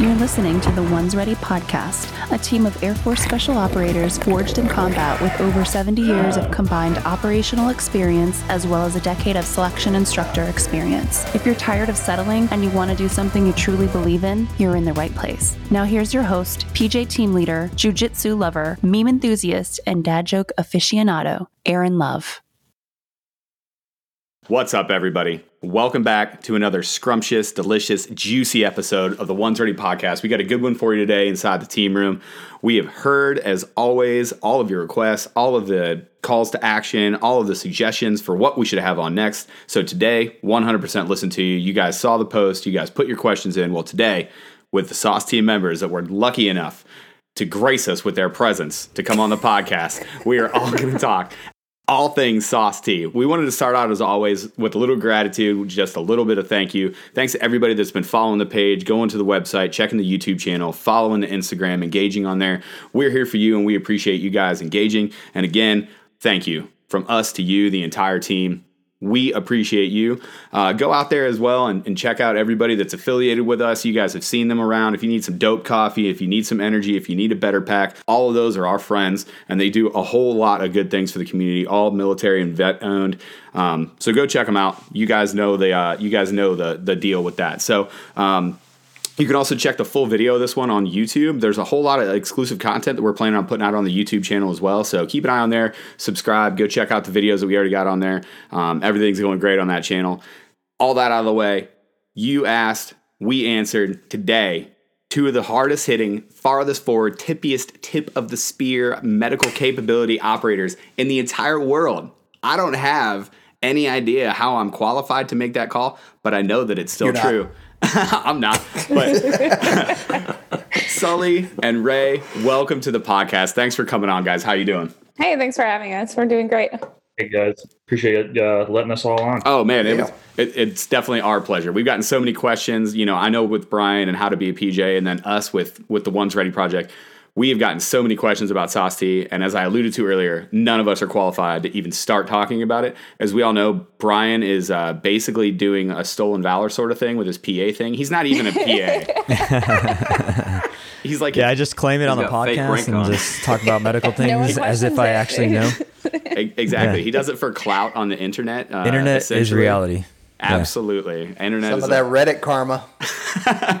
You're listening to the Ones Ready podcast, a team of Air Force special operators forged in combat with over 70 years of combined operational experience as well as a decade of selection instructor experience. If you're tired of settling and you want to do something you truly believe in, you're in the right place. Now, here's your host, PJ team leader, jujitsu lover, meme enthusiast, and dad joke aficionado, Aaron Love. What's up, everybody? Welcome back to another scrumptious, delicious, juicy episode of the Ones Ready podcast. We got a good one for you today inside the team room. We have heard, as always, all of your requests, all of the calls to action, all of the suggestions for what we should have on next. So today, 100% listen to you. You guys saw the post, you guys put your questions in. Well, today, with the Sauce team members that were lucky enough to grace us with their presence to come on the podcast, we are all going to talk all things SOST. We wanted to start out as always with a little gratitude, just a little bit of thank you. Thanks to everybody that's been following the page, going to the website, checking the YouTube channel, following the Instagram, engaging on there. We're here for you and we appreciate you guys engaging. And again, thank you from us to you, the entire team we appreciate you. Uh, go out there as well and, and, check out everybody that's affiliated with us. You guys have seen them around. If you need some dope coffee, if you need some energy, if you need a better pack, all of those are our friends, and they do a whole lot of good things for the community. All military and vet owned. Um, so go check them out. You guys know the uh, you guys know the the deal with that. So. Um, you can also check the full video of this one on YouTube. There's a whole lot of exclusive content that we're planning on putting out on the YouTube channel as well. So keep an eye on there, subscribe, go check out the videos that we already got on there. Um, everything's going great on that channel. All that out of the way, you asked, we answered today. Two of the hardest hitting, farthest forward, tippiest tip of the spear medical capability operators in the entire world. I don't have any idea how I'm qualified to make that call, but I know that it's still true. I'm not. But Sully and Ray, welcome to the podcast. Thanks for coming on, guys. How you doing? Hey, thanks for having us. We're doing great. Hey guys, appreciate uh, letting us all on. Oh man, it it, it's definitely our pleasure. We've gotten so many questions. You know, I know with Brian and how to be a PJ, and then us with with the Ones Ready project we have gotten so many questions about SOST, and as I alluded to earlier, none of us are qualified to even start talking about it. As we all know, Brian is uh, basically doing a stolen valor sort of thing with his PA thing. He's not even a PA. He's like, yeah, I just claim it on the podcast and on. just talk about medical things no as if I actually know. exactly. Yeah. He does it for clout on the internet. Uh, internet is reality. Absolutely. Yeah. Internet Some of that Reddit karma.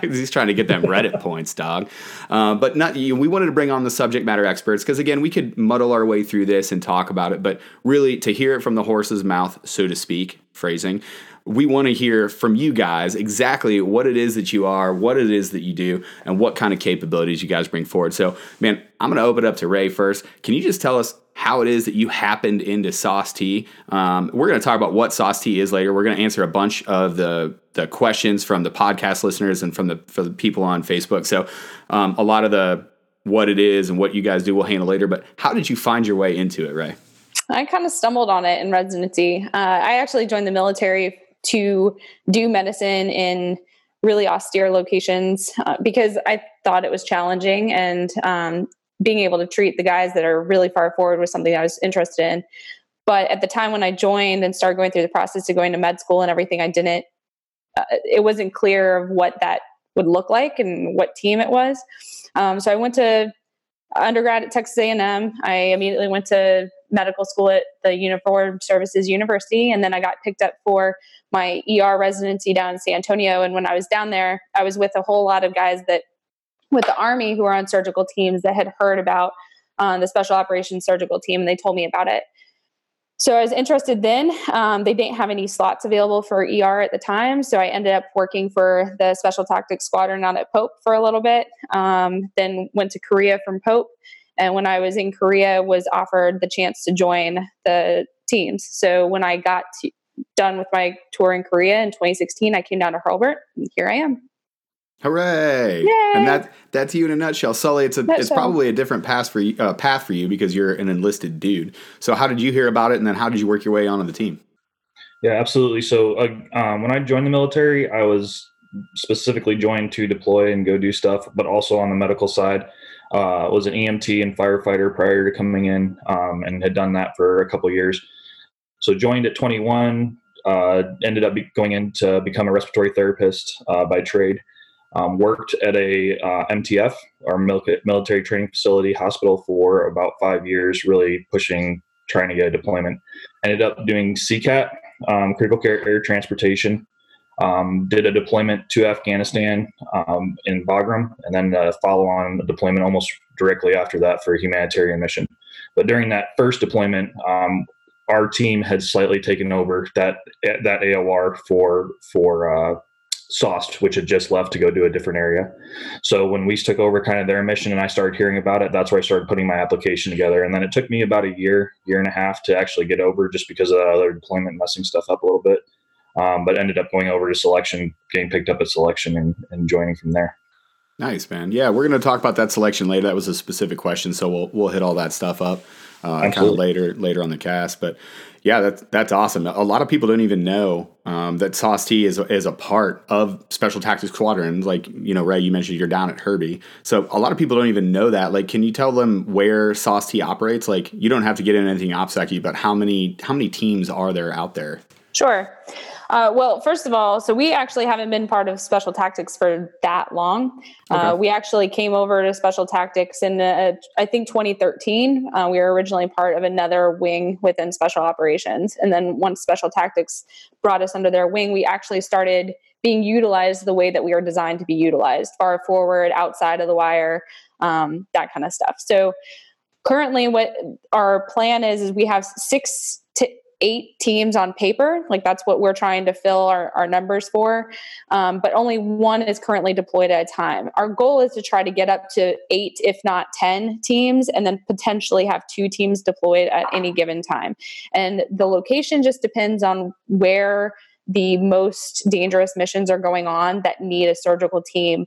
He's trying to get them Reddit points, dog. Uh, but not. You we wanted to bring on the subject matter experts because again, we could muddle our way through this and talk about it, but really to hear it from the horse's mouth, so to speak, phrasing. We want to hear from you guys exactly what it is that you are, what it is that you do, and what kind of capabilities you guys bring forward. So, man, I'm going to open it up to Ray first. Can you just tell us how it is that you happened into SOST. Um, we're going to talk about what SOST is later. We're going to answer a bunch of the the questions from the podcast listeners and from the for the people on Facebook. So um, a lot of the what it is and what you guys do we'll handle later. But how did you find your way into it, Ray? I kind of stumbled on it in residency. Uh, I actually joined the military to do medicine in really austere locations uh, because I thought it was challenging and um, being able to treat the guys that are really far forward was something I was interested in. But at the time when I joined and started going through the process of going to med school and everything, I didn't, uh, it wasn't clear of what that would look like and what team it was. Um, so I went to undergrad at Texas A&M. I immediately went to medical school at the Uniformed Services University, and then I got picked up for my ER residency down in San Antonio. And when I was down there, I was with a whole lot of guys that with the Army who were on surgical teams that had heard about um, the Special Operations Surgical Team, and they told me about it. So I was interested then. Um, they didn't have any slots available for ER at the time, so I ended up working for the Special Tactics Squadron out at Pope for a little bit. Um, then went to Korea from Pope, and when I was in Korea, was offered the chance to join the teams. So when I got to, done with my tour in Korea in 2016, I came down to Hurlburt, and here I am. Hooray! Yay! And that that's you in a nutshell, Sully. It's a nutshell. it's probably a different path for you, uh, path for you because you're an enlisted dude. So how did you hear about it, and then how did you work your way onto the team? Yeah, absolutely. So uh, um, when I joined the military, I was specifically joined to deploy and go do stuff, but also on the medical side. Uh, was an EMT and firefighter prior to coming in, um, and had done that for a couple years. So joined at 21. Uh, ended up going in to become a respiratory therapist uh, by trade Um, worked at a uh, MTF, our military training facility hospital, for about five years, really pushing, trying to get a deployment. Ended up doing CCAT, um, critical care air transportation. Um, did a deployment to Afghanistan um, in Bagram, and then a follow-on deployment almost directly after that for a humanitarian mission. But during that first deployment, um, our team had slightly taken over that that AOR for for uh, SOST, which had just left to go do a different area. So when we took over kind of their mission and I started hearing about it, that's where I started putting my application together. And then it took me about a year, year and a half to actually get over just because of other deployment messing stuff up a little bit. Um, but ended up going over to selection, getting picked up at selection and, and joining from there. Nice, man. Yeah, we're going to talk about that selection later. That was a specific question, so we'll we'll hit all that stuff up uh, kind of later later on the cast. But yeah, that's that's awesome. A lot of people don't even know um, that SOST is is a part of Special Tactics Squadron. Like you know, Ray, you mentioned you're down at Herbie, so a lot of people don't even know that. Like, can you tell them where SOST operates? Like, you don't have to get in anything OPSEC, but how many how many teams are there out there? Sure. Uh, well, first of all, so we actually haven't been part of Special Tactics for that long. Uh, okay. Uh, we actually came over to Special Tactics in, uh, I think, 2013. Uh, we were originally part of another wing within Special Operations. And then once Special Tactics brought us under their wing, we actually started being utilized the way that we are designed to be utilized far forward, outside of the wire, um, that kind of stuff. So currently, what our plan is, is we have six eight teams on paper. Like that's what we're trying to fill our, our numbers for. Um, but only one is currently deployed at a time. Our goal is to try to get up to eight, if not 10 teams, and then potentially have two teams deployed at any given time. And the location just depends on where the most dangerous missions are going on that need a surgical team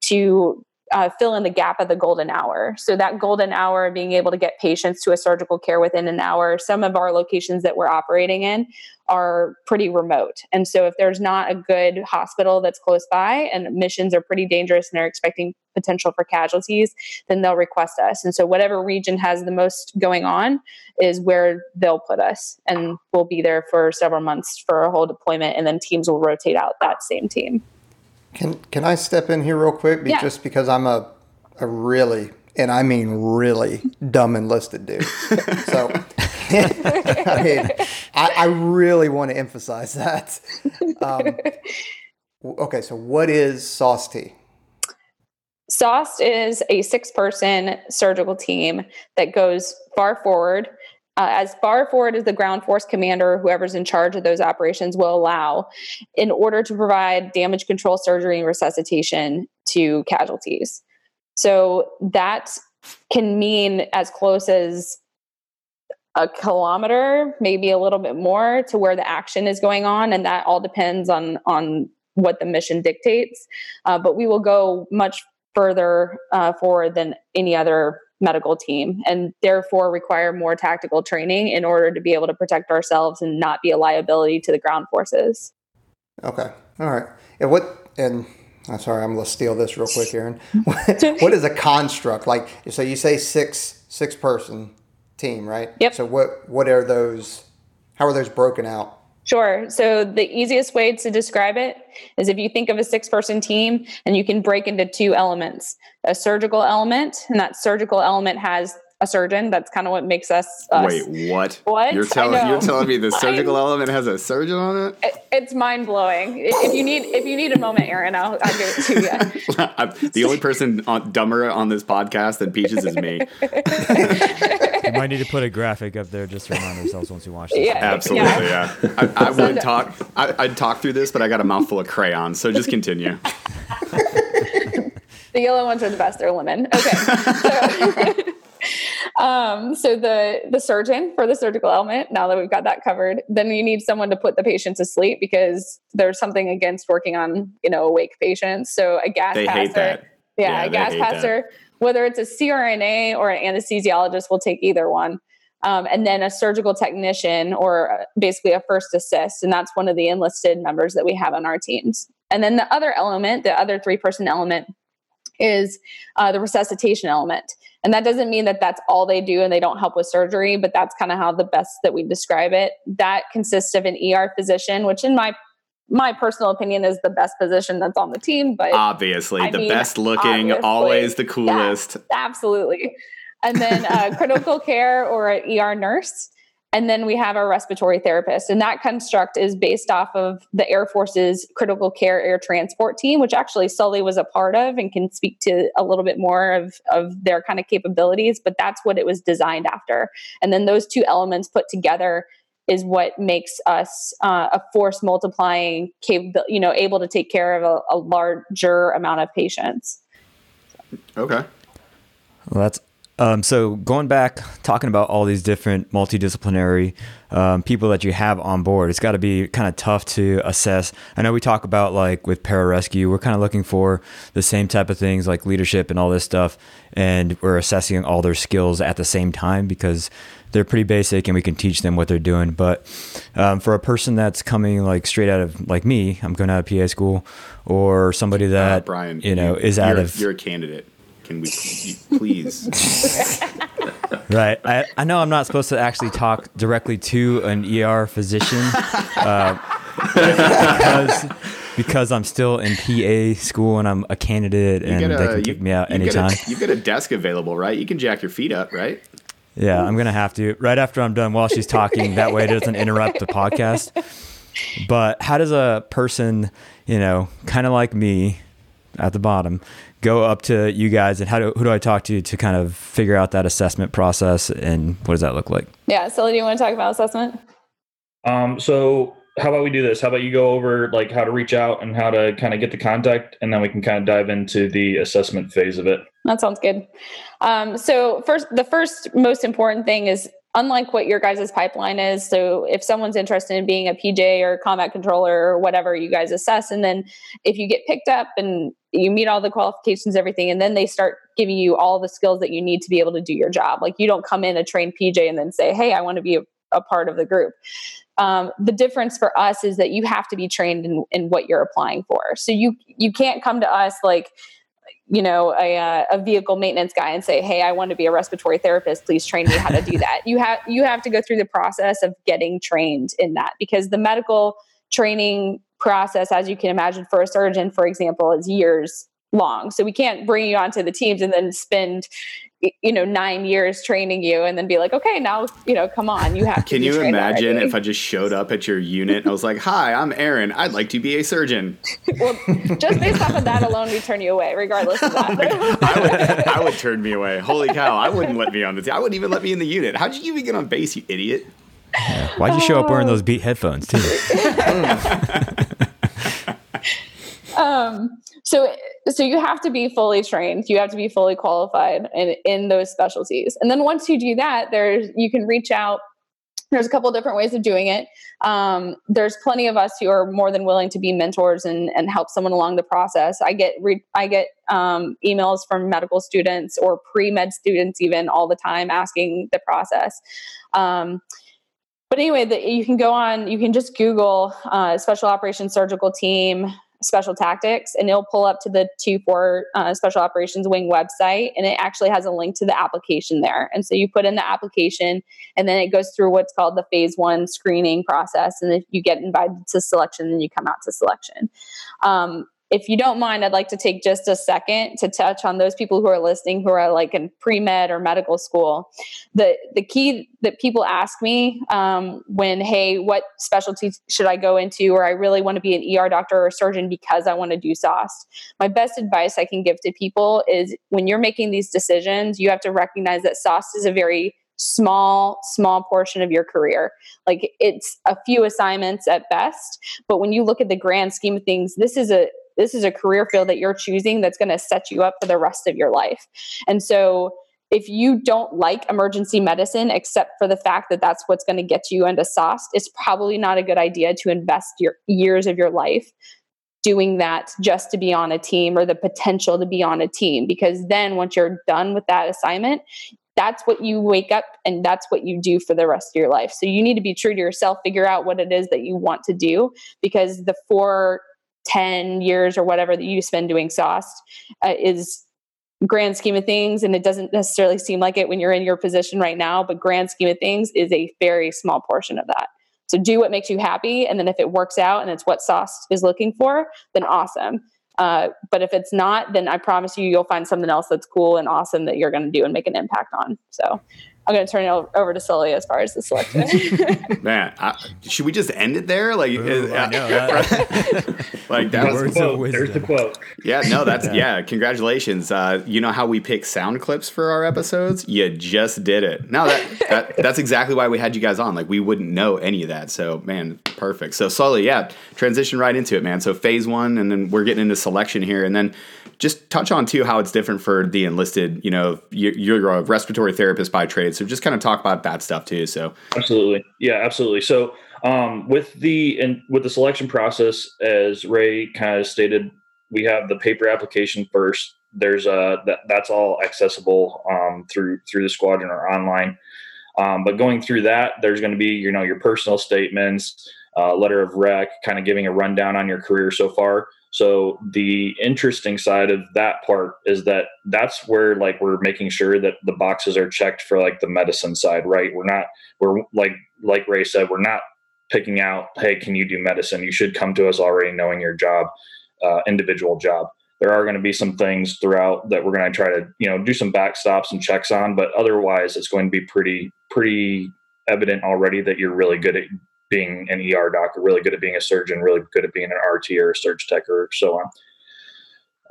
to uh, fill in the gap of the golden hour. So that golden hour, being able to get patients to a surgical care within an hour. Some of our locations that we're operating in are pretty remote, and so if there's not a good hospital that's close by, and missions are pretty dangerous, and they're expecting potential for casualties, then they'll request us. And so whatever region has the most going on is where they'll put us, and we'll be there for several months for a whole deployment, and then teams will rotate out that same team. Can can I step in here real quick? Yeah. Just because I'm a a really and I mean really dumb enlisted dude. so I mean, I, I, really want to emphasize that. Um, okay, so what is sauce tea? SOST is a six person surgical team that goes far forward uh, as far forward as the ground force commander whoever's in charge of those operations will allow in order to provide damage control surgery and resuscitation to casualties. So that can mean as close as a kilometer, maybe a little bit more to where the action is going on. And that all depends on, on what the mission dictates. Uh, but we will go much further uh, forward than any other medical team and therefore require more tactical training in order to be able to protect ourselves and not be a liability to the ground forces. Okay. All right. And what, and I'm sorry, I'm going to steal this real quick, Aaron. what is a construct? Like, so you say six, six person team, right? Yep. So what, what are those, how are those broken out? Sure. So the easiest way to describe it is if you think of a six person team and you can break into two elements a surgical element, and that surgical element has a surgeon. That's kind of what makes us. us. Wait, what? What? You're telling you're telling me the surgical element has a surgeon on it? it it's mind blowing. If you need if you need a moment, Aaron, I'll, I'll give it to you. the only person on, dumber on this podcast than Peaches is me. you might need to put a graphic up there just to remind ourselves once we watch this. Yeah, absolutely. Yeah, yeah. I, I would talk. I, I'd talk through this, but I got a mouthful of crayons, so just continue. the yellow ones are the best. They're lemon. Okay. So, um, so the the surgeon for the surgical element. Now that we've got that covered, then you need someone to put the patient to sleep because there's something against working on you know awake patients. So a gas they passer, yeah, yeah, a gas passer. Whether it's a CRNA or an anesthesiologist, will take either one. Um, and then a surgical technician or basically a first assist. And that's one of the enlisted members that we have on our teams. And then the other element, the other three person element, is uh, the resuscitation element. And that doesn't mean that that's all they do and they don't help with surgery, but that's kind of how the best that we describe it. That consists of an ER physician, which in my my personal opinion is the best position that's on the team. But obviously, I the mean, best looking, always the coolest. Yeah, absolutely. And then uh, critical care or an ER nurse. And then we have our respiratory therapist. And that construct is based off of the Air Force's critical care air transport team, which actually Sully was a part of and can speak to a little bit more of, of their kind of capabilities. But that's what it was designed after. And then those two elements put together is what makes us uh, a force multiplying capable, you know, able to take care of a, a larger amount of patients. Okay. Well, that's um, so going back, talking about all these different multidisciplinary um, people that you have on board, it's got to be kind of tough to assess. I know we talk about like with pararescue, we're kind of looking for the same type of things like leadership and all this stuff, and we're assessing all their skills at the same time because they're pretty basic and we can teach them what they're doing. But um, for a person that's coming like straight out of like me, I'm going out of PA school, or somebody uh, that uh, Brian, you know is out of you're a candidate can we please? right. I, I know I'm not supposed to actually talk directly to an ER physician uh, because, because I'm still in PA school and I'm a candidate and a, they can kick me out you anytime. Get a, you get a desk available, right? You can jack your feet up, right? Yeah, I'm gonna have to right after I'm done while she's talking. that way, it doesn't interrupt the podcast. But how does a person, you know, kind of like me, at the bottom, go up to you guys and how do, who do I talk to to kind of figure out that assessment process and what does that look like? Yeah. So do you want to talk about assessment? Um, so how about we do this? How about you go over like how to reach out and how to kind of get the contact, and then we can kind of dive into the assessment phase of it. That sounds good. Um, so first, the first most important thing is unlike what your guys' pipeline is. So if someone's interested in being a PJ or combat controller or whatever, you guys assess. And then if you get picked up and you meet all the qualifications, everything, and then they start giving you all the skills that you need to be able to do your job. Like you don't come in a trained PJ and then say, hey, I want to be a, a part of the group. Um, the difference for us is that you have to be trained in, in what you're applying for. So you you can't come to us like, you know a, uh, a vehicle maintenance guy and say hey i want to be a respiratory therapist. Please train me how to do that. You have you have to go through the process of getting trained in that because the medical training process as you can imagine for a surgeon for example is years long. So we can't bring you onto the teams and then spend you know nine years training you and then be like okay now you know come on you have to can you imagine already. if i just showed up at your unit? And i was like hi i'm aaron. I'd like to be a surgeon. Well just based off of that alone we turn you away regardless of that. I, would, I would turn me away. Holy cow i wouldn't let me on the team i wouldn't even let me in the unit. How'd you even get on base you idiot? Yeah. why'd you show up wearing those beat headphones too um so so you have to be fully trained. You have to be fully qualified in, in those specialties. And then once you do that there's you can reach out. There's a couple different ways of doing it. Um, there's plenty of us who are more than willing to be mentors and, and help someone along the process. I get re- i get um, emails from medical students or pre-med students even all the time asking the process. Um, but anyway the, you can go on you can just google uh, special operations surgical team special tactics and it'll pull up to the 2-4 uh, special operations wing website and it actually has a link to the application there. And so you put in the application and then it goes through what's called the phase one screening process and if you get invited to selection then you come out to selection. Um, if you don't mind, I'd like to take just a second to touch on those people who are listening who are like in pre med or medical school. The the key that people ask me um, when, hey, what specialty should I go into, or I really want to be an ER doctor or surgeon because I want to do SOST. My best advice I can give to people is when you're making these decisions, you have to recognize that SOST is a very small small portion of your career like it's a few assignments at best but when you look at the grand scheme of things this is a this is a career field that you're choosing that's going to set you up for the rest of your life. And so if you don't like emergency medicine except for the fact that that's what's going to get you into SOST, it's probably not a good idea to invest your years of your life doing that just to be on a team or the potential to be on a team because then once you're done with that assignment that's what you wake up and that's what you do for the rest of your life so you need to be true to yourself figure out what it is that you want to do because the four 10 years or whatever that you spend doing SOST uh, is grand scheme of things and it doesn't necessarily seem like it when you're in your position right now but grand scheme of things is a very small portion of that So do what makes you happy. And then if it works out and it's what Sauce is looking for, then awesome. Uh, but if it's not, then I promise you, you'll find something else that's cool and awesome that you're going to do and make an impact on. So I'm going to turn it over to Sully as far as the selection. Man, I, should we just end it there? Like, Ooh, is, I know that. like that was Words the of quote. There's the quote. yeah, no, that's yeah. Congratulations. Uh, you know how we pick sound clips for our episodes? You just did it. No, that, that that's exactly why we had you guys on. Like we wouldn't know any of that. So man, perfect. So Sully, yeah, transition right into it, man. So phase one, and then we're getting into selection here, and then just touch on too how it's different for the enlisted. You know, you're, a respiratory therapist by trade, so just kind of talk about that stuff too. So Absolutely. Yeah, absolutely. So um, with the and with the selection process, as Ray kind of stated, we have the paper application first. There's a that, that's all accessible um, through through the squadron or online. Um, but going through that, there's going to be you know your personal statements, uh, letter of rec, kind of giving a rundown on your career so far. So the interesting side of that part is that that's where like we're making sure that the boxes are checked for like the medicine side, right? We're not we're like like Ray said, we're not picking out, hey, can you do medicine? You should come to us already knowing your job, uh, individual job. There are going to be some things throughout that we're going to try to you know do some backstops and checks on, but otherwise it's going to be pretty pretty evident already that you're really good at being an ER doc, or really good at being a surgeon, really good at being an RT or a surge tech or so on.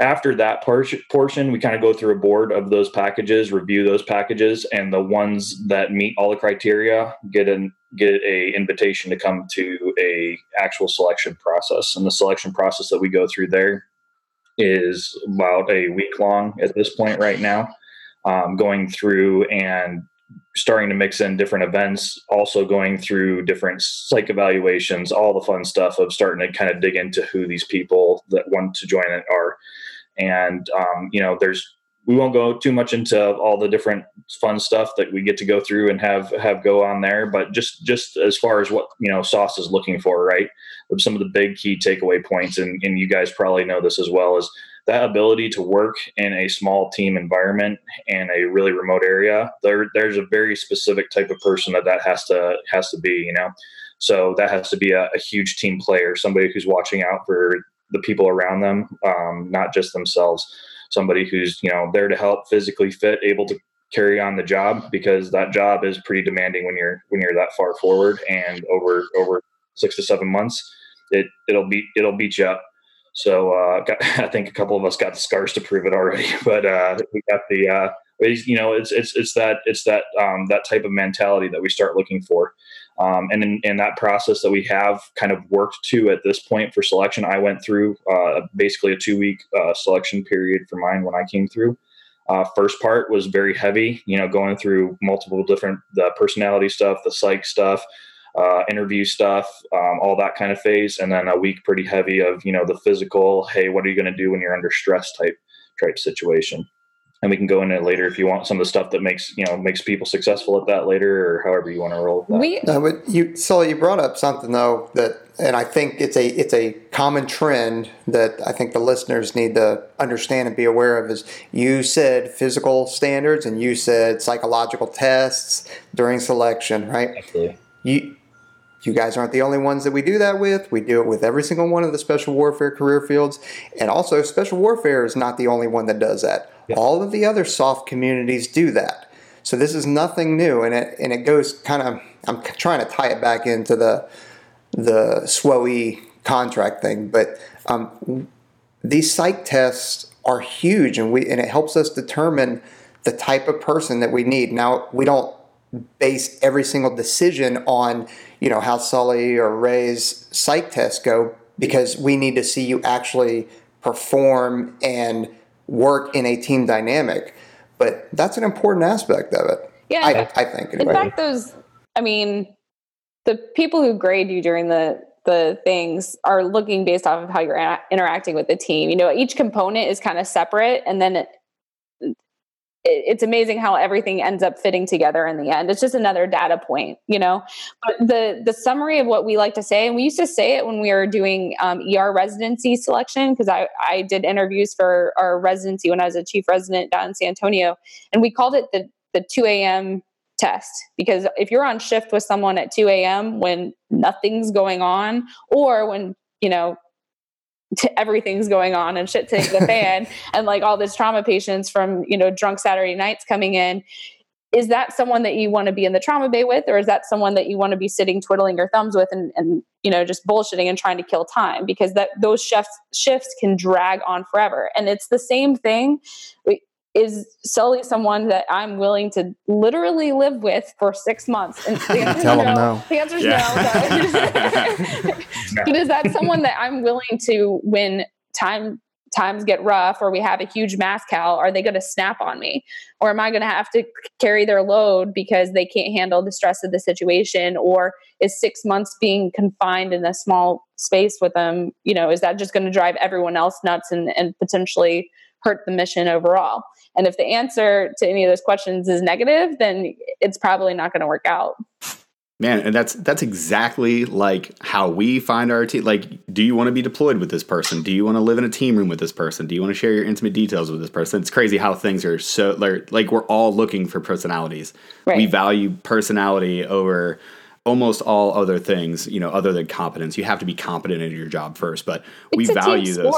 After that por- portion, we kind of go through a board of those packages, review those packages, and the ones that meet all the criteria get an get a invitation to come to a actual selection process. And the selection process that we go through there is about a week long at this point right now, um, going through and starting to mix in different events, also going through different psych evaluations, all the fun stuff of starting to kind of dig into who these people that want to join it are. And, um, you know, there's, we won't go too much into all the different fun stuff that we get to go through and have, have go on there, but just, just as far as what, you know, sauce is looking for, right. Some of the big key takeaway points, and, and you guys probably know this as well as that ability to work in a small team environment in a really remote area there there's a very specific type of person that that has to has to be you know? So that has to be a, a huge team player somebody who's watching out for the people around them um, not just themselves. Somebody who's you know there to help physically fit able to carry on the job because that job is pretty demanding when you're when you're that far forward and over over six to seven months. It it'll beat it'll beat you up so uh, got, I think a couple of us got the scars to prove it already, but uh, we got the uh, you know it's it's it's that it's that um, that type of mentality that we start looking for, um, and in, in that process that we have kind of worked to at this point for selection. I went through uh, basically a two week uh, selection period for mine when I came through. Uh, first part was very heavy, you know, going through multiple different the personality stuff, the psych stuff, uh, interview stuff, um, all that kind of phase, and then a week pretty heavy of you know the physical. Hey, what are you going to do when you're under stress type type situation? And we can go into it later if you want some of the stuff that makes you know makes people successful at that later, or however you want to roll. That. We No, but you, Sully, you brought up something though that, and I think it's a it's a common trend that I think the listeners need to understand and be aware of. Is you said physical standards and you said psychological tests during selection, right? Absolutely. You you guys aren't the only ones that we do that with. We do it with every single one of the special warfare career fields, and also special warfare is not the only one that does that. All of the other soft communities do that. So this is nothing new, and it and it goes kind of. I'm trying to tie it back into the the SWOE contract thing, but um, these psych tests are huge, and we and it helps us determine the type of person that we need. Now we don't base every single decision on you know how Sully or Ray's psych tests go because we need to see you actually perform and work in a team dynamic. But that's an important aspect of it. Yeah, I, I think. in Anyway. fact, those. I mean, the people who grade you during the the things are looking based off of how you're a- interacting with the team. You know, each component is kind of separate, and then it's amazing how everything ends up fitting together in the end. It's just another data point, you know. But the the summary of what we like to say, and we used to say it when we were doing um, ER residency selection, because I I did interviews for our residency when I was a chief resident down in San Antonio, and we called it the the two a.m. test because if you're on shift with someone at 2 a.m. when nothing's going on, or when you know everything's going on and shit takes the fan and like all this trauma patients from you know drunk saturday nights coming in is that someone that you want to be in the trauma bay with or is that someone that you want to be sitting twiddling your thumbs with and, and you know just bullshitting and trying to kill time? Because that those shifts shifts can drag on forever. And it's the same thing is Sully someone that I'm willing to literally live with for six months? And the answer Tell no. no. The answer is no. no. but is that someone that I'm willing to when time times get rough or we have a huge mass cal, are they going to snap on me? Or am I going to have to carry their load because they can't handle the stress of the situation? Or is six months being confined in a small space with them, you know, is that just going to drive everyone else nuts and, and potentially hurt the mission overall? And if the answer to any of those questions is negative, then it's probably not going to work out. Man, and that's that's exactly like how we find our team. Like, do you want to be deployed with this person? Do you want to live in a team room with this person? Do you want to share your intimate details with this person? It's crazy how things are so like, like we're all looking for personalities. Right. We value personality over almost all other things, you know, other than competence. You have to be competent in your job first, but we value those.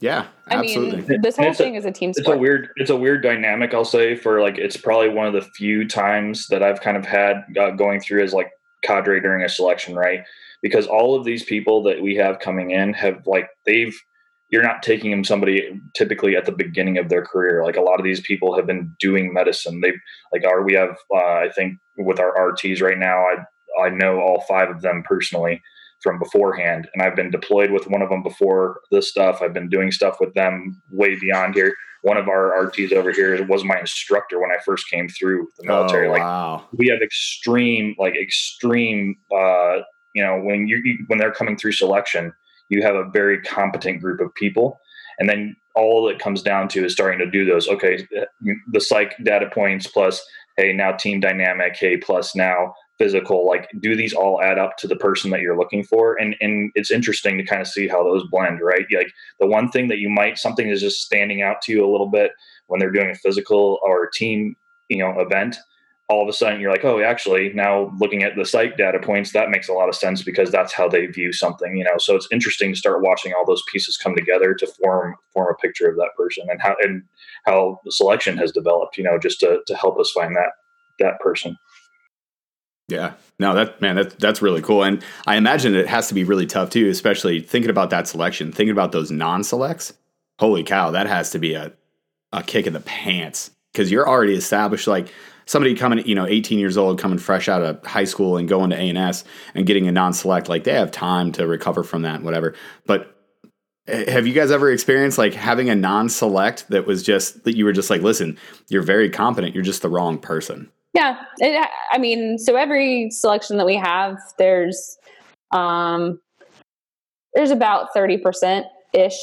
Yeah, absolutely. I mean, this whole thing a, is a team sport. It's a weird, it's a weird dynamic. I'll say for like, it's probably one of the few times that I've kind of had uh, going through as like cadre during a selection, right? Because all of these people that we have coming in have like they've you're not taking them somebody typically at the beginning of their career. Like a lot of these people have been doing medicine. They like are we have uh, I think with our RTs right now. I I know all five of them personally from beforehand, and I've been deployed with one of them before this stuff. I've been doing stuff with them way beyond here. One of our RTs over here was my instructor when I first came through the military. Oh, like wow. we have extreme, like extreme. Uh, you know, when you when they're coming through selection, you have a very competent group of people, and then all that comes down to is starting to do those. Okay, the psych data points plus hey now team dynamic hey plus now physical like do these all add up to the person that you're looking for? And and it's interesting to kind of see how those blend right? Like the one thing that you might something is just standing out to you a little bit when they're doing a physical or a team you know event all of a sudden you're like oh actually now looking at the psych data points that makes a lot of sense because that's how they view something you know? So it's interesting to start watching all those pieces come together to form form a picture of that person and how and how the selection has developed you know just to, to help us find that that person yeah. No, that man, that that's really cool. And I imagine it has to be really tough too, especially thinking about that selection, thinking about those non-selects. Holy cow, that has to be a a kick in the pants because you're already established like somebody coming, you know, 18 years old, coming fresh out of high school and going to A&S and getting a non-select, like they have time to recover from that, whatever. But eh, have you guys ever experienced like having a non-select that was just that you were just like, listen, you're very competent, you're just the wrong person? Yeah, it, I mean, so every selection that we have, there's um, there's about thirty percent ish.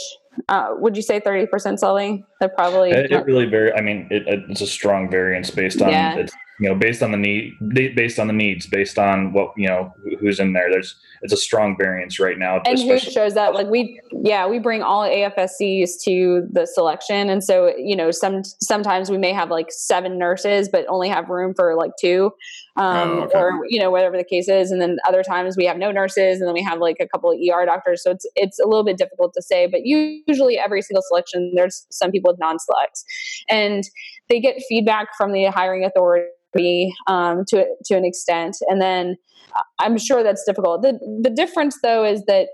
Uh, would you say thirty percent selling? They're probably it, it really very. I mean, it, it's a strong variance based on yeah. it's you know based on the need based on the needs based on what you know who's in there there's it's a strong variance right now and who shows that like we yeah we bring all afscs to the selection and so you know some sometimes we may have like seven nurses but only have room for like two um, oh, okay. or you know whatever the case is and then other times we have no nurses and then we have like a couple of er doctors so it's it's a little bit difficult to say but usually every single selection there's some people with non-selects and they get feedback from the hiring authority um, to to an extent, and then I'm sure that's difficult. the The difference, though, is that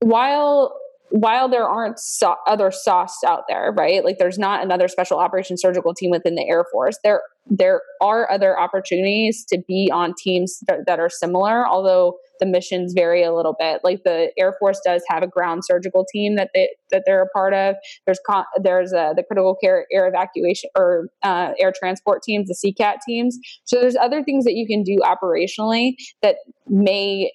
while while there aren't so- other SOSs out there, right? Like there's not another special operations surgical team within the Air Force. There there are other opportunities to be on teams that, are similar, although the missions vary a little bit. Like the Air Force does have a ground surgical team that they that they're a part of. There's con- there's uh, the critical care air evacuation or uh, air transport teams, the CCAT teams. So there's other things that you can do operationally that may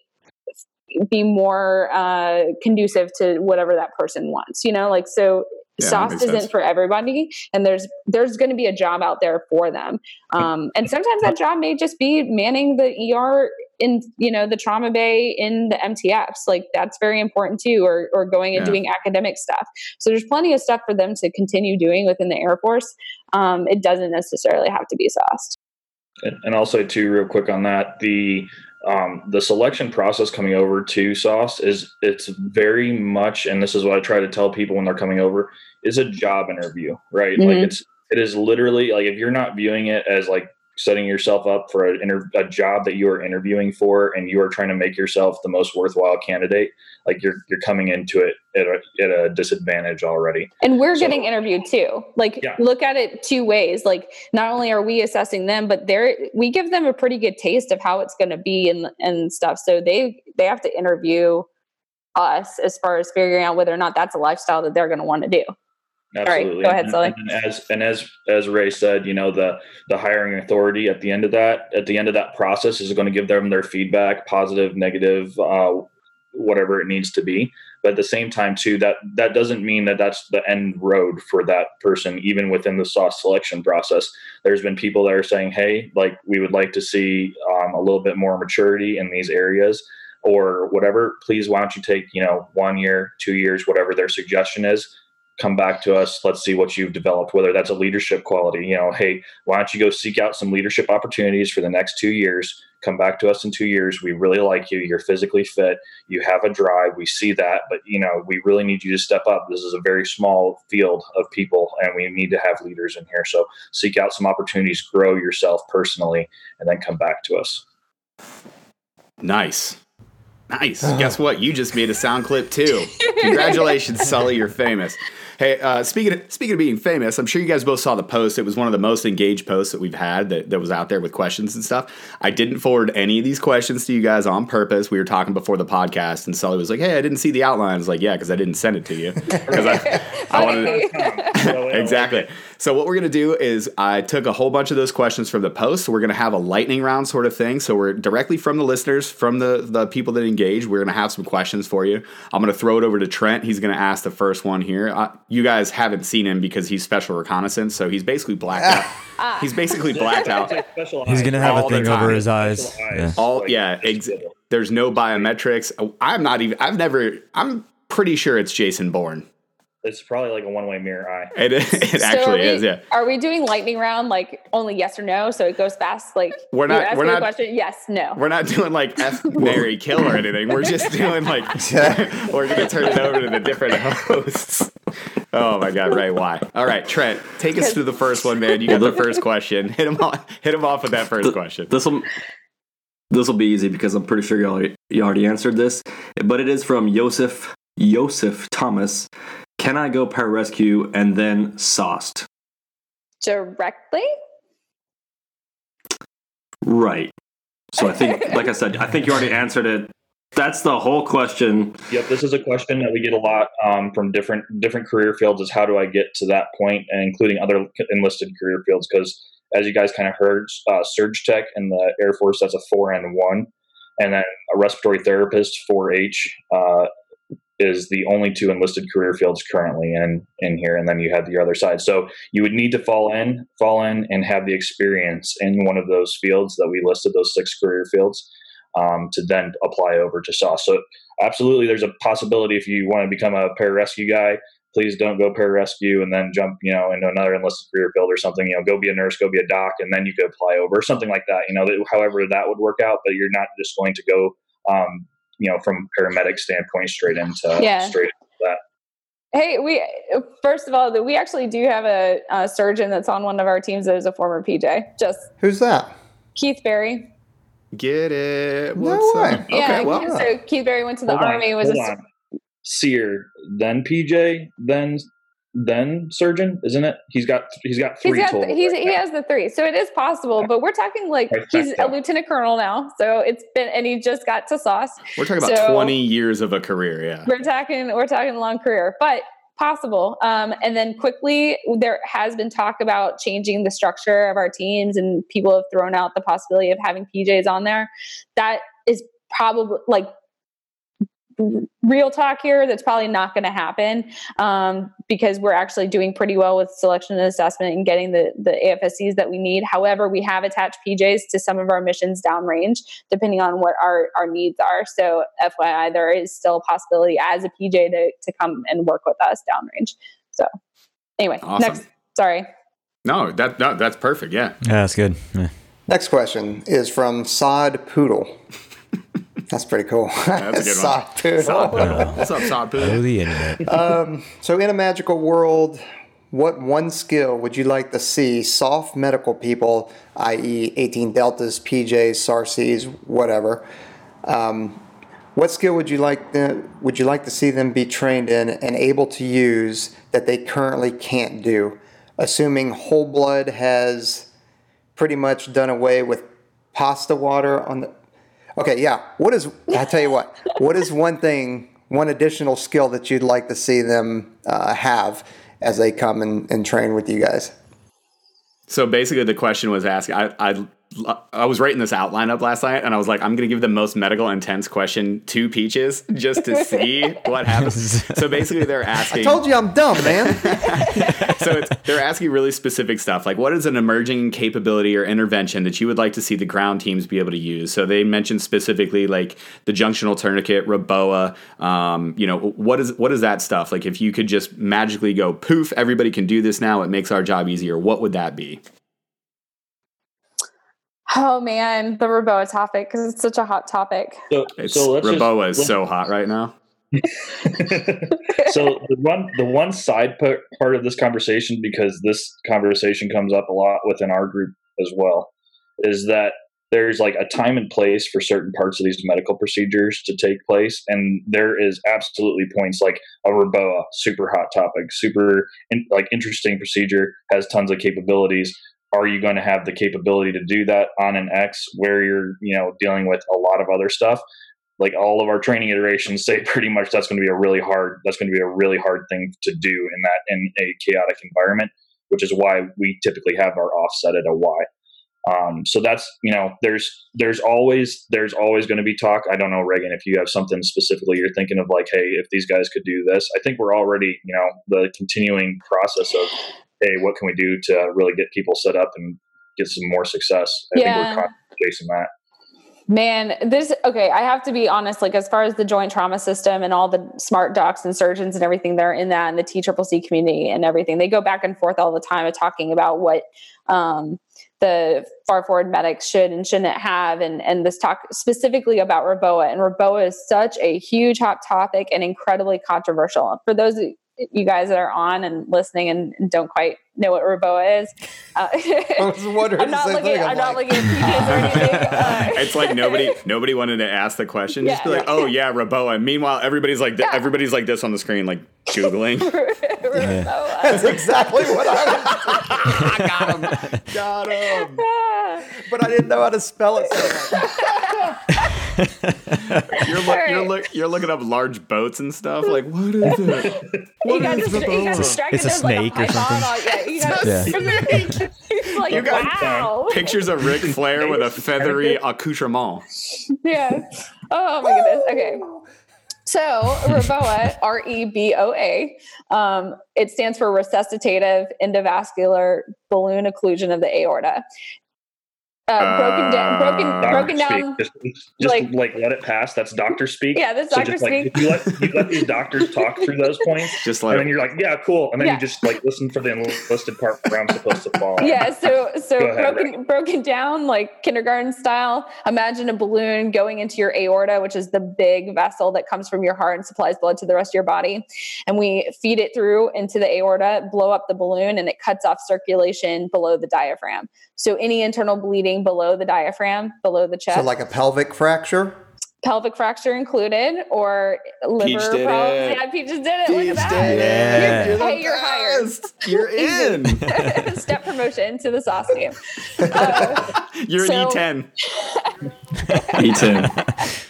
be more uh, conducive to whatever that person wants. You know, like so yeah, SOS isn't sense. for everybody, and there's there's going to be a job out there for them. Um, and sometimes that job may just be manning the ER in you know the trauma bay in the MTFs. Like that's very important too, or or going and yeah. doing academic stuff. So there's plenty of stuff for them to continue doing within the Air Force. Um, it doesn't necessarily have to be SOS. And, and I'll say too, real quick on that, the um, the selection process coming over to Sauce is it's very much, and this is what I try to tell people when they're coming over, is a job interview, right? Mm-hmm. Like it's it is literally like if you're not viewing it as like setting yourself up for a, inter- a job that you are interviewing for and you are trying to make yourself the most worthwhile candidate like you're you're coming into it at a, at a disadvantage already. And we're so, getting interviewed too. Like yeah. look at it two ways. Like not only are we assessing them but they're we give them a pretty good taste of how it's going to be and and stuff. So they they have to interview us as far as figuring out whether or not that's a lifestyle that they're going to want to do Absolutely. go ahead, Sully. And, and, as and as as Ray said, you know the the hiring authority at the end of that at the end of that process is going to give them their feedback, positive, negative, uh, whatever it needs to be. But at the same time, too, that that doesn't mean that that's the end road for that person. Even within the sauce selection process, there's been people that are saying, "Hey, like we would like to see um, a little bit more maturity in these areas." or whatever please why don't you take you know one year two years whatever their suggestion is come back to us. Let's see what you've developed whether that's a leadership quality you know hey why don't you go seek out some leadership opportunities for the next two years? Come back to us in two years. We really like you. You're physically fit. You have a drive. We see that but you know we really need you to step up. This is a very small field of people and we need to have leaders in here. So seek out some opportunities grow yourself personally and then come back to us. Nice Nice. Guess what? You just made a sound clip too. Congratulations, Sully. You're famous. Hey, uh, speaking of, speaking of being famous, I'm sure you guys both saw the post. It was one of the most engaged posts that we've had that, that was out there with questions and stuff. I didn't forward any of these questions to you guys on purpose. We were talking before the podcast, and Sully was like, "Hey, I didn't see the outline." I was like, "Yeah, because I didn't send it to you because I, I wanted exactly." So what we're gonna do is I took a whole bunch of those questions from the post. So we're gonna have a lightning round sort of thing. So we're directly from the listeners, from the the people that engage. We're gonna have some questions for you. I'm gonna throw it over to Trent. He's gonna ask the first one here. Uh, you guys haven't seen him because he's special reconnaissance, so he's basically blacked out. He's basically blacked out. He's gonna have a thing over his eyes. Yeah. All yeah. Ex- there's no biometrics. I'm not even. I've never. I'm pretty sure it's Jason Bourne it's probably like a one way mirror eye. It, it so actually we, is, yeah. Are we doing lightning round like only yes or no? So it goes fast. Like we're not. We're not. Question, yes, no. We're not doing like F Mary Kill or anything. We're just doing like we're gonna turn it over to the different hosts. Oh my God, Ray, why? All right, Trent, take us through the first one, man. You got the first question. Hit him off. Hit him off with that first question. This will. This will be easy because I'm pretty sure you already, you already answered this, but it is from Joseph Joseph Thomas. Can I go pararescue and then sauced? Directly? Right. So I think, like I said, I think you already answered it. That's the whole question. Yep, this is a question that we get a lot um, from different different career fields. Is how do I get to that point, and including other enlisted career fields? Because as you guys kind of heard, uh, surge tech in the Air Force that's a four and one, and then a respiratory therapist four H uh, is the only two enlisted career fields currently in in here, and then you have the other side. So you would need to fall in, fall in, and have the experience in one of those fields that we listed, those six career fields, um, to then apply over to SAWS. So absolutely, there's a possibility if you want to become a pararescue guy. Please don't go pararescue and then jump, you know, into another enlisted career field or something. You know, go be a nurse, go be a doc, and then you could apply over something like that. You know, however that would work out, but you're not just going to go um, you know from paramedic standpoint straight into yeah. straight into that Hey, we first of all, we actually do have a, a, surgeon that's on one of our teams that is a former PJ. Just who's that? Keith Berry. Get it? What's no up? Yeah, okay, well, so Keith Berry went to the army. On, was a SERE, then PJ, then then surgeon, isn't it? He's got he's got three. He's got, total he's, right he now. has the three, so it is possible. But we're talking like he's a lieutenant colonel now, so it's been and he just got to sauce. We're talking about so twenty years of a career. Yeah, we're talking we're talking a long career, but possible. Um, and then quickly, there has been talk about changing the structure of our teams, and people have thrown out the possibility of having PJs on there. That is probably like real talk here that's probably not going to happen um, because we're actually doing pretty well with selection and assessment and getting the, the afscs that we need however we have attached pjs to some of our missions downrange depending on what our, our needs are so fyi there is still a possibility as a pj to, to come and work with us downrange so anyway awesome. next sorry no that, that that's perfect yeah yeah that's good yeah. Next question is from Sod Poodle. That's pretty cool. That's a good Sod one. Poodle. Sod Poodle. What's up, Sod Oh, Poodle? the internet. Um, so, in a magical world, what one skill would you like to see soft medical people, i.e., 18 deltas, PJs, SARCs, whatever? Um, what skill would you like to, would you like to see them be trained in and able to use that they currently can't do? Assuming whole blood has pretty much done away with pasta water on the. Okay, yeah. What is? I tell you what. What is one thing, one additional skill that you'd like to see them uh, have as they come and, and train with you guys? So basically, the question was asked. I, I I was writing this outline up last night, and I was like, I'm going to give the most medical intense question to Peaches just to see what happens. So basically, they're asking. I told you I'm dumb, man. so it's, they're asking really specific stuff like what is an emerging capability or intervention that you would like to see the ground teams be able to use so they mentioned specifically like the junctional tourniquet REBOA um, you know what is what is that stuff like if you could just magically go poof everybody can do this now it makes our job easier what would that be Oh man, the REBOA topic because it's such a hot topic. So, it's so let's just, is so hot right now so the one the one side part, part of this conversation because this conversation comes up a lot within our group as well is that there's like a time and place for certain parts of these medical procedures to take place and there is absolutely points like a REBOA super hot topic super in, like interesting procedure has tons of capabilities are you going to have the capability to do that on an x where you're you know dealing with a lot of other stuff? Like all of our training iterations say pretty much that's going to be a really hard that's going to be a really hard thing to do in that in a chaotic environment which is why we typically have our offset at a y. Um, so that's you know there's there's always there's always going to be talk. I don't know reagan if you have something specifically you're thinking of like hey if these guys could do this i think we're already you know the continuing process of hey what can we do to really get people set up and get some more success i Yeah. think we're constantly chasing that Man, this okay. I have to be honest. Like as far as the joint trauma system and all the smart docs and surgeons and everything, they're in that and the TCCC community and everything. They go back and forth all the time of talking about what um, the far forward medics should and shouldn't have, and and this talk specifically about REBOA. And REBOA is such a huge hot topic and incredibly controversial. For those of you guys that are on and listening and, and don't quite know what REBOA is, uh, I was wondering I'm not looking. thing. I'm, I'm not like- looking at PJs or anything. Uh, it's like nobody nobody wanted to ask the question just be Yeah. like oh yeah REBOA meanwhile everybody's like th- everybody's like this on the screen like googling REBOA. That's exactly what I was. got him got him But I didn't know how to spell it. So much. You're, look, you're, Alright. look, you're looking up large boats and stuff. Like, what is it? he What got, is dis- he got REBOA? It's a There's like snake or python something. on- yeah, he got Yeah. He's like, You got wow. Pictures of Ric Flair with a feathery accoutrement. yeah. Oh my goodness. Okay. So REBOA, R E B O A, um, it stands for resuscitative endovascular balloon occlusion of the aorta. Uh, broken down, broken, Uh, broken Doctor down. Just, just like- like, let it pass. That's doctor speak. Yeah, that's So doctor just, like, speak. if you let you let these doctors talk through those points, Just and like then you're like, yeah, cool, and then Yeah. you just like listen for the enlisted part where I'm supposed to fall. yeah so so ahead, broken broken down like kindergarten style imagine a balloon going into your aorta which is the big vessel that comes from your heart and supplies blood to the rest of your body and we feed it through into the aorta blow up the balloon and it cuts off circulation below the diaphragm so any internal bleeding below the diaphragm below the chest So like a pelvic fracture. pelvic fracture included or liver Peach did problems it. yeah peach just did it look at that did it. You're- the hey you're hired. You're in. step promotion to the SOST team Uh, You're So- an E10. E10.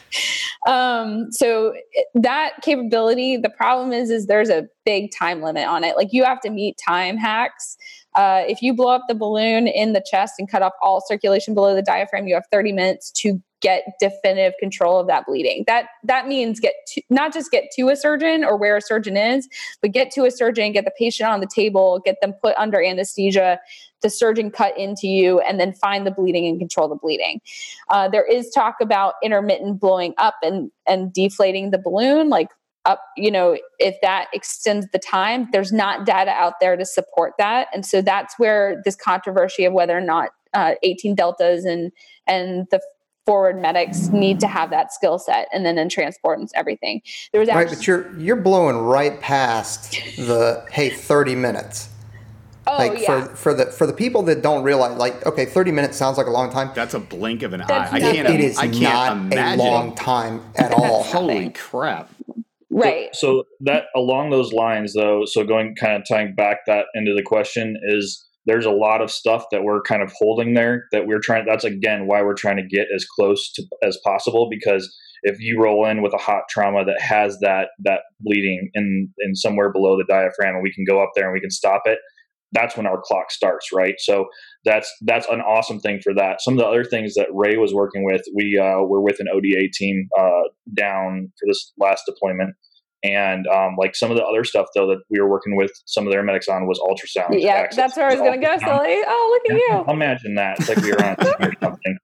um so that capability the problem is is there's a big time limit on it like you have to meet time hacks uh, if you blow up the balloon in the chest and cut off all circulation below the diaphragm you have 30 minutes to get definitive control of that bleeding. That that means get to, not just get to a surgeon or where a surgeon is but get to a surgeon get the patient on the table get them put under anesthesia the surgeon cut into you and then find the bleeding and control the bleeding. Uh, there is talk about intermittent blowing up and and deflating the balloon, like up. You know, if that extends the time, there's not data out there to support that, and so that's where this controversy of whether or not uh, 18 deltas and and the forward medics need to have that skill set and then in transport and everything there was actually, right but you're you're blowing right past the hey 30 minutes Oh, like yeah. for for the for the people that don't realize, like, okay, thirty minutes sounds like a long time. That's a blink of an That's eye. I can't. It is I can't not imagine. a long time at all. Holy crap! Right. So, so that along those lines, though, so going kind of tying back that into the question is there's a lot of stuff that we're kind of holding there that we're trying. That's again why we're trying to get as close to as possible because if you roll in with a hot trauma that has that that bleeding in in somewhere below the diaphragm and we can go up there and we can stop it that's when our clock starts, right? So that's that's an awesome thing for that. Some of the other things that Ray was working with, we uh, were with an ODA team uh, down for this last deployment, and um, like some of the other stuff though that we were working with some of their medics on was ultrasound. Yeah, that's where I was going to go, Sully. Oh, look at you! Imagine that. It's like we were on or something.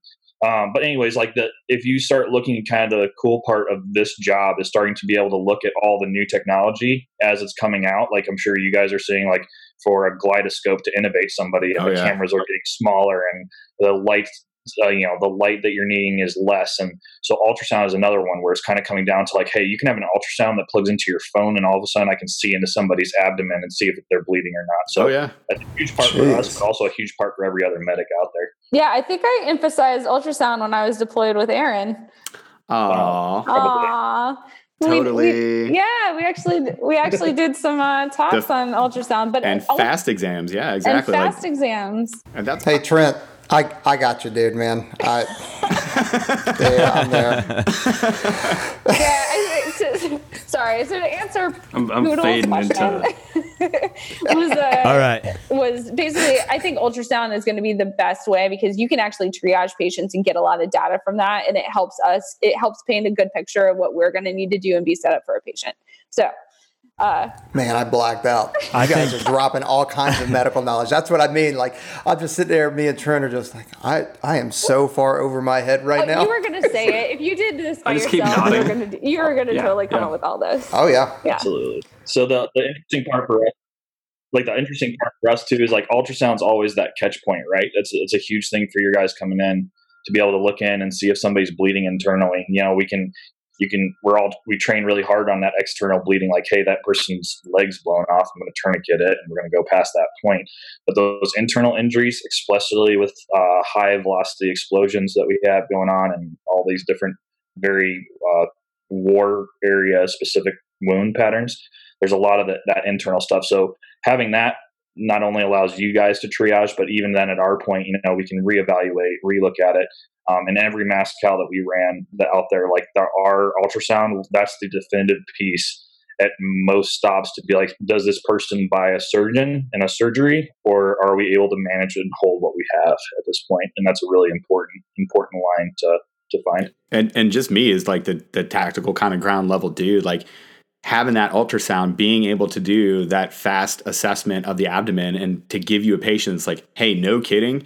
Um, but anyways, like the if you start looking kind of the cool part of this job is starting to be able to look at all the new technology as it's coming out. Like I'm sure you guys are seeing like for a GlideScope to intubate somebody, and oh, the yeah. cameras are getting smaller, and the light, uh, you know, the light that you're needing is less. And so ultrasound is another one where it's kind of coming down to like, hey, you can have an ultrasound that plugs into your phone, and all of a sudden I can see into somebody's abdomen and see if they're bleeding or not. So oh, yeah, that's a huge part Jeez. for us, but also a huge part for every other medic out there. Yeah, I think I emphasized ultrasound when I was deployed with Aaron. Aww. Aww. Totally. We, we, yeah, we actually we actually did some uh, talks the, on ultrasound, but and fast exams. Yeah, exactly. And fast like, exams. And that's hey Trent, I I got you, dude, man. I yeah, I'm there. yeah, I, sorry. So to answer I'm, I'm fading question, into was uh, all right. Was basically I think ultrasound is going to be the best way because you can actually triage patients and get a lot of data from that, and it helps us. It helps paint a good picture of what we're going to need to do and be set up for a patient. So uh, Man, I blacked out. You I guys think, are dropping all kinds of medical knowledge. That's what I mean. Like I'm just sitting there, me and Trent are just like, I, I am so far over my head right oh, now. You were gonna say it if you did this by yourself. You were gonna, you were gonna yeah, totally come yeah. up with all this. Oh yeah, yeah, absolutely. So the the interesting part for us, like the interesting part for us too, is like ultrasound's always that catch point, right? It's it's a huge thing for your guys coming in to be able to look in and see if somebody's bleeding internally. You know, we can you can we're all we train really hard on that external bleeding like hey that person's legs blown off i'm going to tourniquet it and we're going to go past that point. But those internal injuries especially with uh, high velocity explosions that we have going on and all these different very uh, war area specific wound patterns there's a lot of the, that internal stuff. So having that not only allows you guys to triage, but even then at our point, you know, we can reevaluate, relook at it, um, and every mass cal that we ran that out there, like the, our ultrasound, that's the definitive piece at most stops to be like, does this person buy a surgeon and a surgery, or are we able to manage and hold what we have at this point? And that's a really important important line to to find. And and just me is like the the tactical kind of ground level dude, like having that ultrasound, being able to do that fast assessment of the abdomen and to give you a patient it's like, hey, no kidding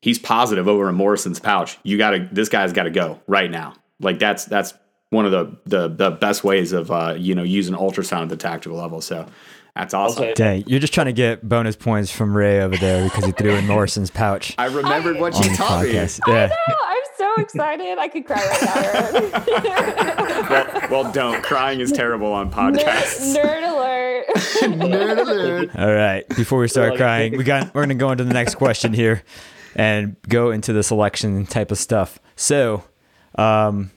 he's positive over in Morison's pouch. You got to this guy's got to go right now. Like that's that's one of the the, the best ways of uh, you know using ultrasound at the tactical level. So that's awesome. Dang, you're just trying to get bonus points from Ray over there because he threw in Morison's pouch. I remembered I, what you taught me. Yeah. I know. I'm so excited. I could cry right now. well, well, don't. Crying is terrible on podcasts. Nerd, nerd alert. nerd alert. All right. Before we start crying, we got we're gonna go into the next question here and go into the selection type of stuff. So, um,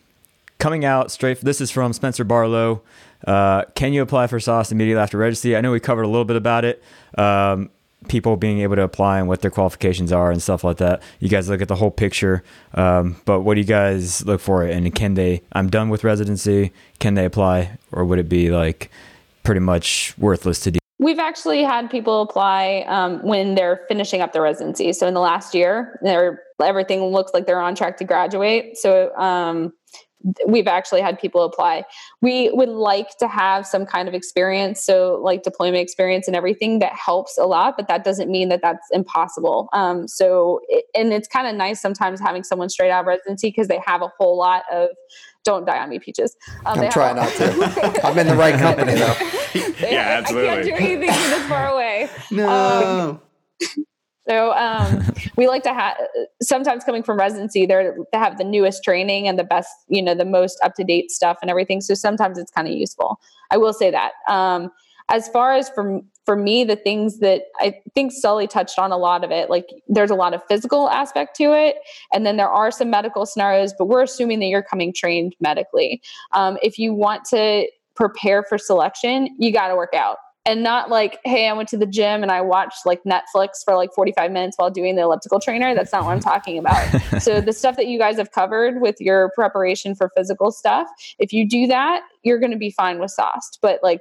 coming out straight, this is from Spencer Barlow. Uh, can you apply for SOST immediately after registry? I know we covered a little bit about it. Um, people being able to apply and what their qualifications are and stuff like that. You guys look at the whole picture. Um, but what do you guys look for? And can they, I'm done with residency. Can they apply? Or would it be like pretty much worthless to do? We've actually had people apply um, when they're finishing up their residency. So in the last year, everything looks like they're on track to graduate. So um, we've actually had people apply. We would like to have some kind of experience, so like deployment experience and everything that helps a lot, but that doesn't mean that that's impossible. Um, so, it, and it's kind of nice sometimes having someone straight out of residency because they have a whole lot of don't die on me, peaches. Um, I'm trying not to. I'm in the right company though. yeah, absolutely. I can't do anything this far away. No. Um, so, um, we like to have sometimes coming from residency they're to have the newest training and the best you know the most up to date stuff and everything. So sometimes it's kind of useful. I will say that. Um, as far as for for me the things that i think sully touched on a lot of it like there's a lot of physical aspect to it and then there are some medical scenarios but we're assuming that you're coming trained medically. Um, if you want to prepare for selection you got to work out and not like, hey, I went to the gym and I watched like Netflix for like 45 minutes while doing the elliptical trainer. That's not what I'm talking about. so, the stuff that you guys have covered with your preparation for physical stuff, if you do that, you're going to be fine with SOST. But like,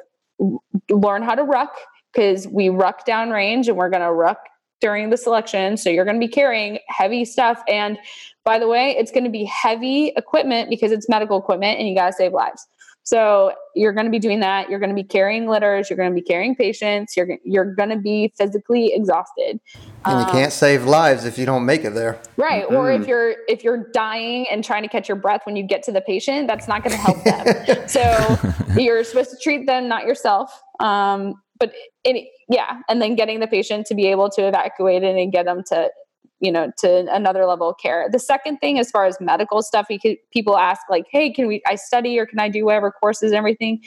learn how to ruck because we ruck down range and we're going to ruck during the selection. So, you're going to be carrying heavy stuff. And by the way, it's going to be heavy equipment because it's medical equipment and you got to save lives. So you're going to be doing that. You're going to be carrying litters. You're going to be carrying patients. You're you're going to be physically exhausted. And you can't um, save lives if you don't make it there. Right. Mm-hmm. Or if you're if you're dying and trying to catch your breath when you get to the patient, that's not going to help them. so you're supposed to treat them, not yourself. Um, but it, yeah, and then getting the patient to be able to evacuate it and get them to you know to another level of care. The second thing as far as medical stuff could, people ask like hey can we i study or can i do whatever courses and everything?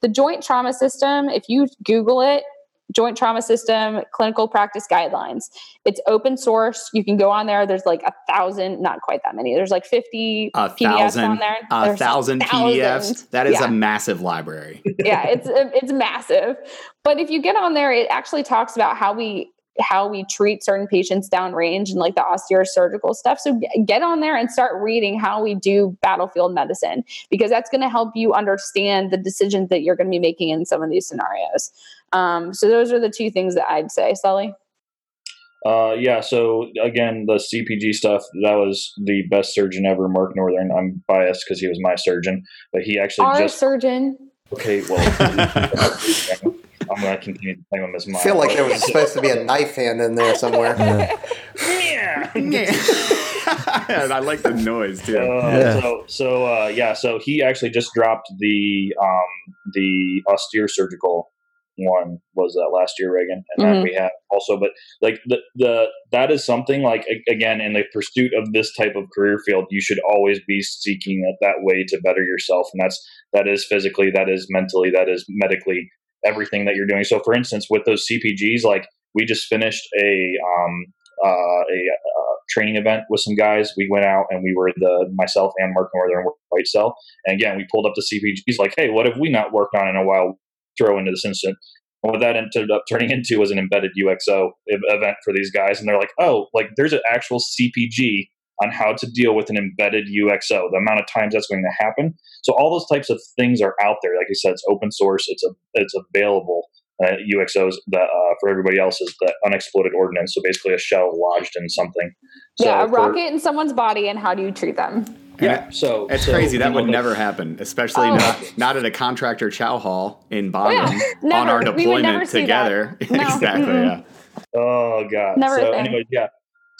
The joint trauma system if you google it joint trauma system clinical practice guidelines it's open source. You can go on there. There's like a thousand not quite that many. There's like 50 a pdfs thousand, on there. a there's thousand pdfs that is yeah. a massive library. Yeah it's it's massive. But if you get on there it actually talks about how we how we treat certain patients downrange and like the austere surgical stuff. So get on there and start reading how we do battlefield medicine because that's going to help you understand the decisions that you're going to be making in some of these scenarios. Um, so those are the two things that I'd say, Sully. Uh, yeah. So again, the CPG stuff that was the best surgeon ever, Mark Northern. I'm biased because he was my surgeon, but he actually Our just surgeon. Okay, well. I'm going to continue to claim him as mine. I feel like there was supposed to be a knife hand in there somewhere. Yeah. I like the noise too. Uh, yeah. So, so uh, yeah, so he actually just dropped the um, the austere surgical one was that last year, Reagan, and mm-hmm. then we have also, but like the the that is something like again in the pursuit of this type of career field, you should always be seeking that way to better yourself, and that's that is physically, that is mentally, that is medically everything that you're doing. So, for instance, with those CPGs, like we just finished a um, uh, a uh, training event with some guys. We went out and we were the myself and Mark Northern White Cell. And again, we pulled up the CPGs like, hey, what have we not worked on in a while? Throw into this instant. And what that ended up turning into was an embedded UXO event for these guys. And they're like, oh, like there's an actual CPG on how to deal with an embedded UXO, the amount of times that's going to happen. So all those types of things are out there. Like I said, it's open source. It's a, it's available. Uh, UXOs that uh, for everybody else is the unexploded ordnance. So basically, a shell lodged in something. So yeah, a for, rocket in someone's body, and how do you treat them? Yeah, so it's so, crazy. That would never happen, especially oh. not not at a contractor chow hall in Boston oh, yeah. on our deployment together. No. exactly. Mm-hmm. Yeah. Oh god. Never so, anyways, yeah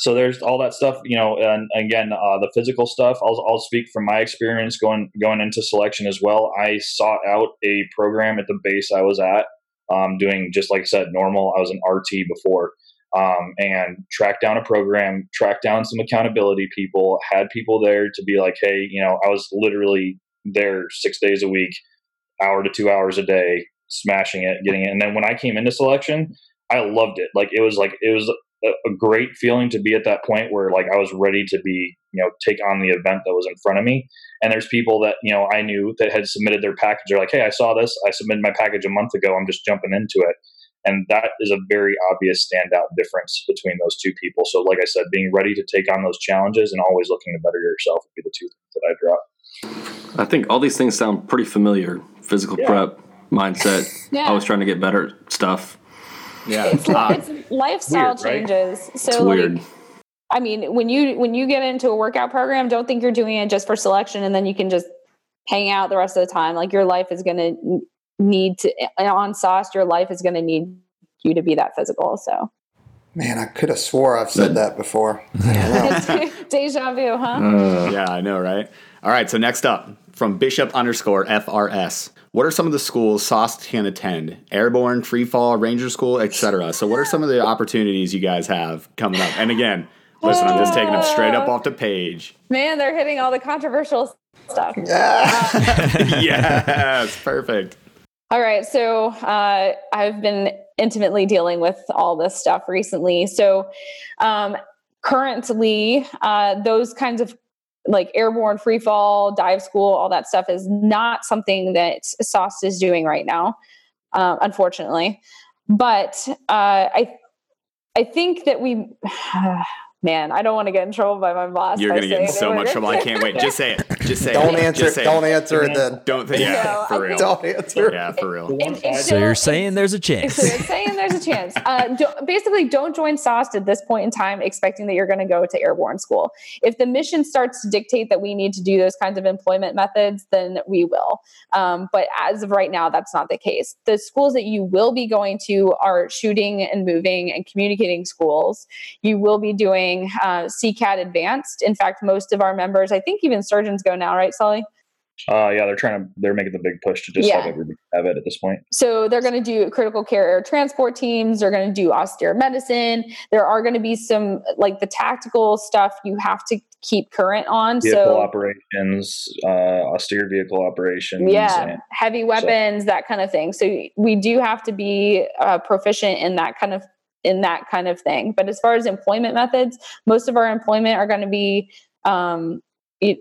so there's all that stuff you know and again uh, the physical stuff. I'll, I'll speak from my experience going going into selection as well. I sought out a program at the base i was at um, doing just like i said normal. I was an rt before um, and tracked down a program tracked down some accountability people had people there to be like hey you know i was literally there six days a week hour to two hours a day smashing it getting it. And then when i came into selection I loved it. Like it was like it was a, great feeling to be at that point where like I was ready to be, you know, take on the event that was in front of me. And there's people that, you know, I knew that had submitted their package. They're like, hey, I saw this. I submitted my package a month ago. I'm just jumping into it. And that is a very obvious standout difference between those two people. So, like I said, being ready to take on those challenges and always looking to better yourself would be the two things that I drop. I think all these things sound pretty familiar. Physical yeah. prep, mindset, yeah. always trying to get better stuff. Yeah, it's, uh, it's lifestyle weird, changes. Right? So it's weird. Like, I mean, when you when you get into a workout program, don't think you're doing it just for selection, and then you can just hang out the rest of the time. Like your life is going to need to on sauce. Your life is going to need you to be that physical. So. Man, I could have swore I've said that before. Deja vu, huh? Uh, yeah, I know, right? All right, so next up from Bishop underscore FRS. What are some of the schools SOST can attend? Airborne, Free Fall, Ranger School, etc. So, what are some of the opportunities you guys have coming up? And again, Listen, I'm just taking them straight up off the page. Man, they're hitting all the controversial stuff. yes, perfect. All right. So uh, I've been intimately dealing with all this stuff recently. So um, currently, uh, those kinds of like airborne free fall, dive school, all that stuff is not something that SOST is doing right now, uh, unfortunately. But uh, I, I think that we. man, I don't want to get in trouble by my boss. You're going to get in so much trouble. I can't wait. Just say it. Just say it. don't it. Answer, Just say don't it. answer it then. Don't think. Yeah, No, for real. Don't answer. Yeah, for real. It- it's So you're saying there's a chance. So you're saying there's a chance. Uh, don't, basically, don't join SOST at this point in time expecting that you're going to go to airborne school. If the mission starts to dictate that we need to do those kinds of employment methods, then we will. Um, but as of right now, that's not the case. The schools that you will be going to are shooting and moving and communicating schools. You will be doing uh, CCAT advanced. In fact, most of our members, I think even surgeons go now, right, Sully? Uh, yeah, they're trying to they're making the big push to just Yeah. have everybody have it at this point. So they're going to do critical care air transport teams. They're going to do austere medicine. There are going to be some like the tactical stuff you have to keep current on. Vehicle so operations, uh, austere vehicle operations. yeah, and- heavy weapons, that kind of thing. So we do have to be uh, proficient in that kind of in that kind of thing. But as far as employment methods, most of our employment are going to be um, it,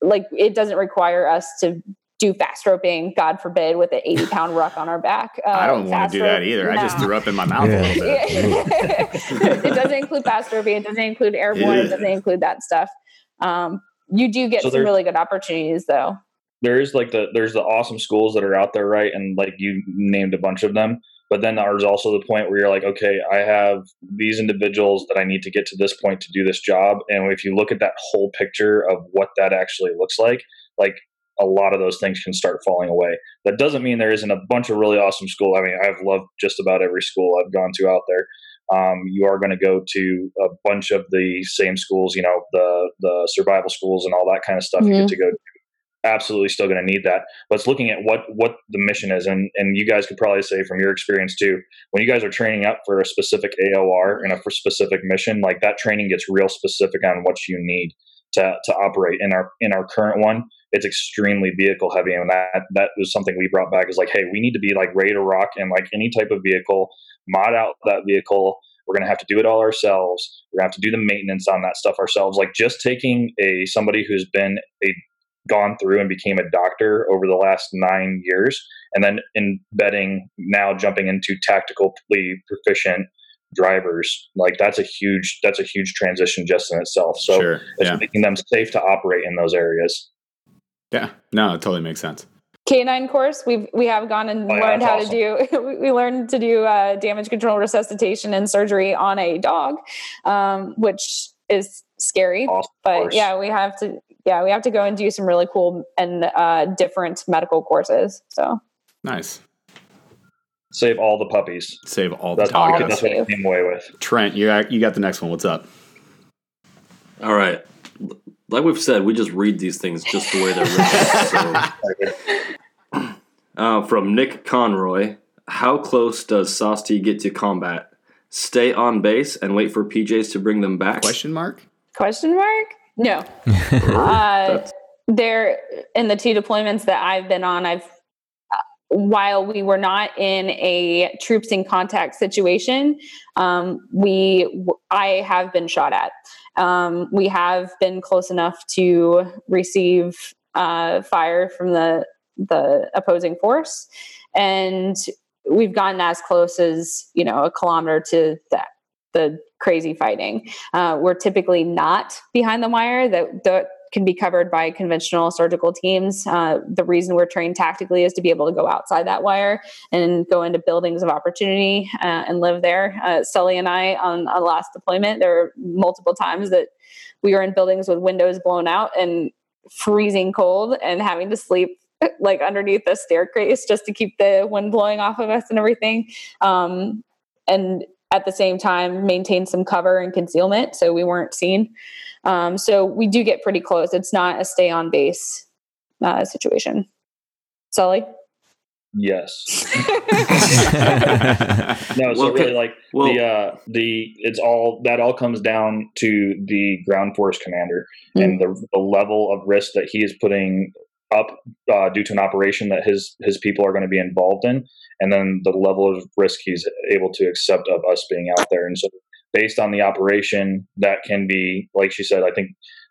like it doesn't require us to do fast roping, God forbid, with an 80 pound ruck on our back. Uh, I don't want to do that rope- either. I just threw up in my mouth a little bit. it doesn't include fast roping. It doesn't include airborne. It doesn't include that stuff. Um, you do get So some there- really good opportunities, though. there is like the there's the awesome schools that are out there, right? And like you named a bunch of them. But then there's also the point where you're like, okay, I have these individuals that I need to get to this point to do this job. And if you look at that whole picture of what that actually looks like, like a lot of those things can start falling away. That doesn't mean there isn't a bunch of really awesome school. I mean, I've loved just about every school I've gone to out there. Um, you are going to go to a bunch of the same schools, you know, the the survival schools and all that kind of stuff. You Mhm. get to go. Absolutely, still going to need that. But it's looking at what what the mission is, and and you guys could probably say from your experience too, when you guys are training up for a specific AOR and a specific mission, like that training gets real specific on what you need to to operate. In our in our current one, it's extremely vehicle heavy, and that that was something we brought back. Is like, hey, we need to be like ready to rock and like any type of vehicle, mod out that vehicle. We're gonna have to do it all ourselves. We're gonna have to do the maintenance on that stuff ourselves. Like just taking a somebody who's been a gone through and became a doctor over the last nine years, and then embedding now jumping into tactically proficient drivers. Like that's a huge that's a huge transition just in itself. So sure. it's Yeah. making them safe to operate in those areas. Yeah. No, it totally makes sense. Canine course, we've we have gone and Oh, yeah, learned how that's to do. we- We learned to do uh, damage control, resuscitation, and surgery on a dog, um, which is scary. Awesome but course. yeah, we have to. Yeah, we have to go and do some really cool and uh, different medical courses. So Nice. Save all the puppies. Save all the That's, All what, the dogs. that's what I came away with. Trent, you got, you got the next one. What's up? All right. Like we've said, we just read these things just the way they're written. so. uh, from Nick Conroy How close does Sosti get to combat? Stay on base and wait for PJs to bring them back? Question mark? question mark? No. uh, there in the two deployments that I've been on, I've uh, while we were not in a troops in contact situation, um, we I have been shot at. Um, we have been close enough to receive uh, fire from the the opposing force, and we've gotten as close as you know a kilometer to that the crazy fighting. Uh, we're typically not behind the wire. That that can be covered by conventional surgical teams. Uh, the reason we're trained tactically is to be able to go outside that wire and go into buildings of opportunity uh, and live there. Uh, Sully and I on a last deployment, there were multiple times that we were in buildings with windows blown out and freezing cold and having to sleep like underneath the staircase just to keep the wind blowing off of us and everything. Um, and at the same time, maintain some cover and concealment so we weren't seen. Um, so we do get pretty close. It's not a stay on base uh, situation. Sully? Yes. no, so Well, really, like Well- the uh, the it's all that all comes down to the ground force commander and the, the level of risk that he is putting up uh, due to an operation that his his people are going to be involved in, and then the level of risk he's able to accept of us being out there. And so, based on the operation, that can be like she said. I think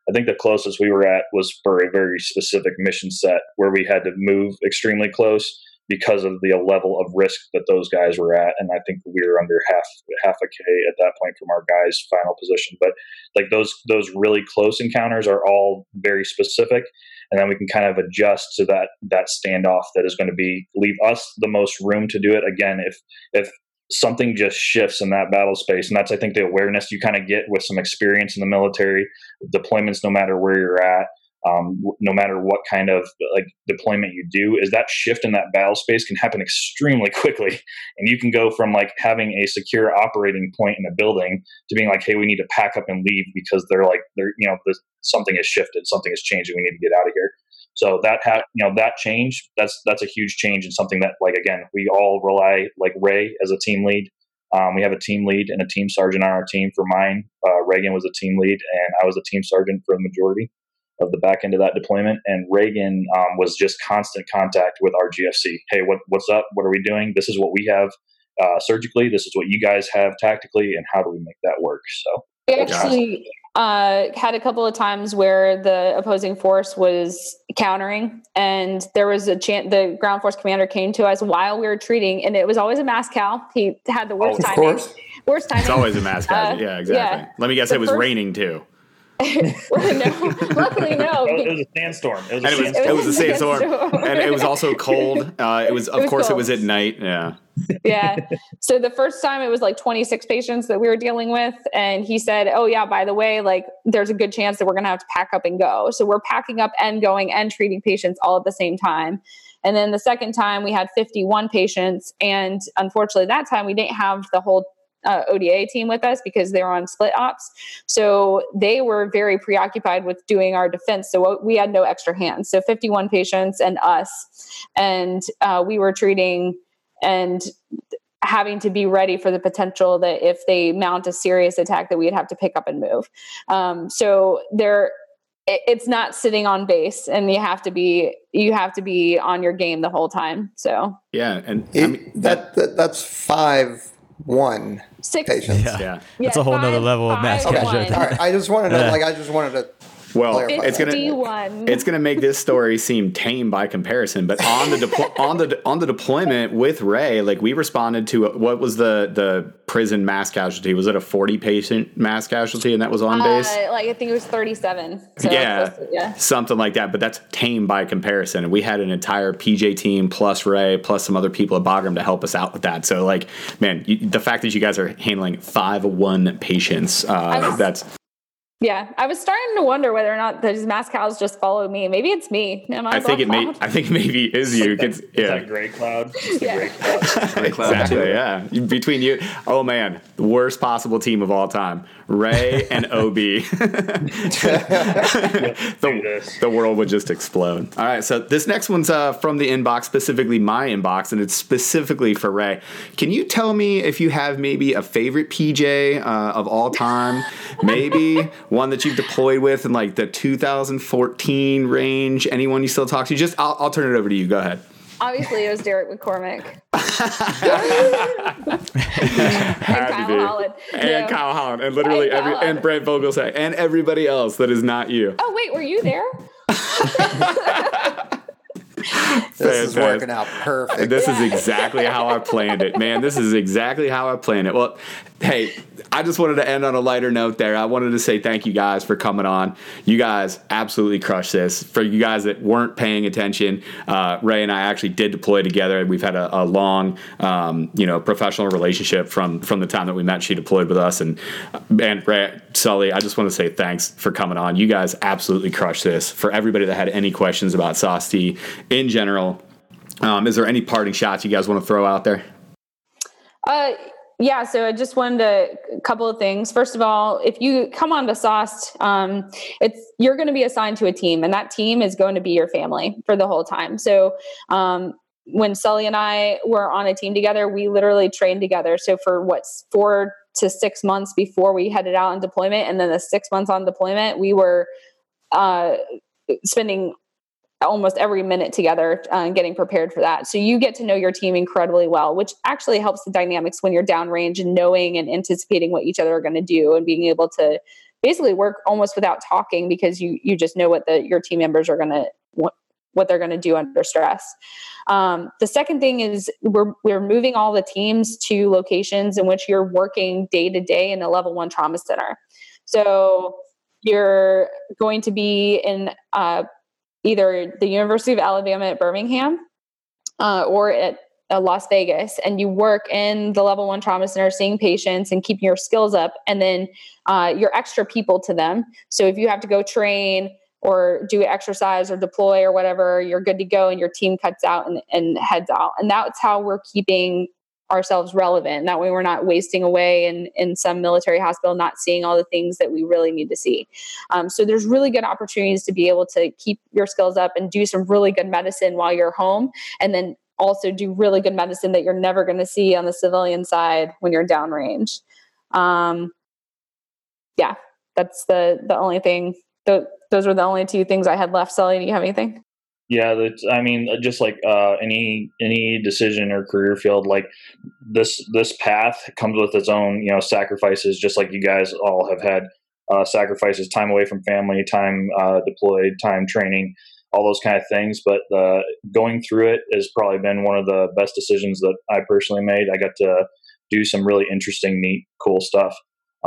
I think the closest we were at was for a very specific mission set where we had to move extremely close because of the level of risk that those guys were at. And I think we were under half half a K at that point from our guys' final position. But like those those really close encounters are all very specific, and then we can kind of adjust to that that standoff that is going to be leave us the most room to do it. Again, if if something just shifts in that battle space and that's i think the awareness you kind of get with some experience in the military deployments no matter where you're at um, no matter what kind of like deployment you do is that shift in that battle space can happen extremely quickly. And you can go from like having a secure operating point in a building to being like hey we need to pack up and leave because they're like they're you know something has shifted something has changed and we need to get out of here. So that ha- you know that change that's that's a huge change and something that like again we all rely like ray as a team lead. Um, we have a team lead and a team sergeant on our team. For mine uh, reagan was a team lead and i was a team sergeant for the majority of the back end of that deployment. And Reagan um, was just constant contact with our GFC. Hey, what, what's up? What are we doing? This is what we have uh, surgically. This is what you guys have tactically, and how do we make that work? So We actually uh, had a couple of times where the opposing force was countering, and there was a chance the ground force commander came to us while we were treating, and it was always a Mascal. He had the worst Of timing. course. Worst timing. It's always a mask. Uh, yeah, exactly. yeah. Let me guess, The it was first- raining too. no, luckily no. it was a sandstorm. It was a And it sandstorm. it was It was a sandstorm, sandstorm. and it was also cold. Uh, it was, of It was course, it was at night. Yeah, yeah. So the first time it was like 26 patients that we were dealing with. And he said, Oh, yeah, by the way, like there's a good chance that we're going to have to pack up and go. So we're packing up and going and treating patients all at the same time. And then the second time we had 51 patients. And unfortunately, that time we didn't have the whole uh, ODA team with us because they were on split ops. So they were very preoccupied with doing our defense. So we had no extra hands. So 51 patients and us. And uh, we were treating and having to be ready for the potential that if they mount a serious attack that we'd have to pick up and move um, so there it, it's not sitting on base and you have to be you have to be on your game the whole time so yeah, and I mean, that, that that's five one six patients. Yeah. yeah. That's a whole nother level of mass five, casualty. one. All right, I just wanted to Yeah. like I just wanted to Well, Clarify it's gonna it's gonna make this story seem tame by comparison. But on the deplo- on the on the deployment with Ray, like we responded to what was the the prison mass casualty? Was it a forty patient mass casualty, and that was on base? uh, like i think it was 37 so yeah, to- yeah something like that. But that's tame by comparison. And we had an entire PJ team plus Ray plus some other people at Bagram to help us out with that. So like, man, you, the fact that you guys are handling five one patients, uh, was- that's yeah i was starting to wonder whether or not those mass cows just follow me maybe it's me Am I think it may? I think maybe is you. It's, It's- it's yeah. that gray cloud. It's Yeah. gray cloud. Gray cloud, Exactly. too. Yeah. Between you, oh man, the worst possible team of all time, Ray and Ob. The, the world would just explode. All right, so this next one's uh, from the inbox, specifically my inbox, and it's specifically for Ray. Can you tell me if you have maybe a favorite PJ uh, of all time? maybe one that you've deployed with in like the 2014 range? Anyone you still talk to? Just I'll, I'll turn it over to you. Go ahead. Obviously, it was Derek McCormick. and Had Kyle be. Holland. And No. Kyle Holland, and literally And Kyle every, and Brent Vogelsay, and everybody else that is not you. Oh wait, were you there? This is working out perfect. This is exactly how I planned it, man. This is exactly how I planned it. Well, hey, I just wanted to end on a lighter note there. I wanted to say thank you guys for coming on. You guys absolutely crushed this. For you guys that weren't paying attention, uh, Ray and I actually did deploy together. We've had a, a long, um, you know, professional relationship from from the time that we met. She deployed with us, and and Ray, Sully, I just want to say thanks for coming on. You guys absolutely crushed this. For everybody that had any questions about SOST in general. Um, is there any parting shots you guys want to throw out there? Uh, yeah, so I just wanted to, a couple of things. First of all, if you come on to SOST, um, it's you're going to be assigned to a team, and that team is going to be your family for the whole time. So um, when Sully and I were on a team together, we literally trained together. So for what's four to six months before we headed out on deployment, and then the six months on deployment, we were uh, spending almost every minute together uh, getting prepared for that. So you get to know your team incredibly well, which actually helps the dynamics when you're downrange and knowing and anticipating what each other are going to do and being able to basically work almost without talking because you you just know what the your team members are going to what, what they're going to do under stress. Um, the second thing is we're we're moving all the teams to locations in which you're working day to day in a level one trauma center. So you're going to be in uh, either the University of Alabama at Birmingham uh, or at uh, Las Vegas, and you work in the level one trauma center, seeing patients and keeping your skills up, and then uh, you're extra people to them. So if you have to go train or do exercise or deploy or whatever, you're good to go, and your team cuts out and, and heads out. And that's how we're keeping ourselves relevant. That way, we're not wasting away in, in some military hospital, not seeing all the things that we really need to see. Um, so, there's really good opportunities to be able to keep your skills up and do some really good medicine while you're home, and then also do really good medicine that you're never going to see on the civilian side when you're downrange. Um, yeah, that's the the only thing. The, those were the only two things I had left. Sully, do you have anything? Yeah, that's. I mean, uh, just like uh, any any decision or career field, like this this path comes with its own you know sacrifices. Just like you guys all have had uh, sacrifices, time away from family, time uh, deployed, time training, all those kind of things. But uh, going through it has probably been one of the best decisions that I personally made. I got to do some really interesting, neat, cool stuff.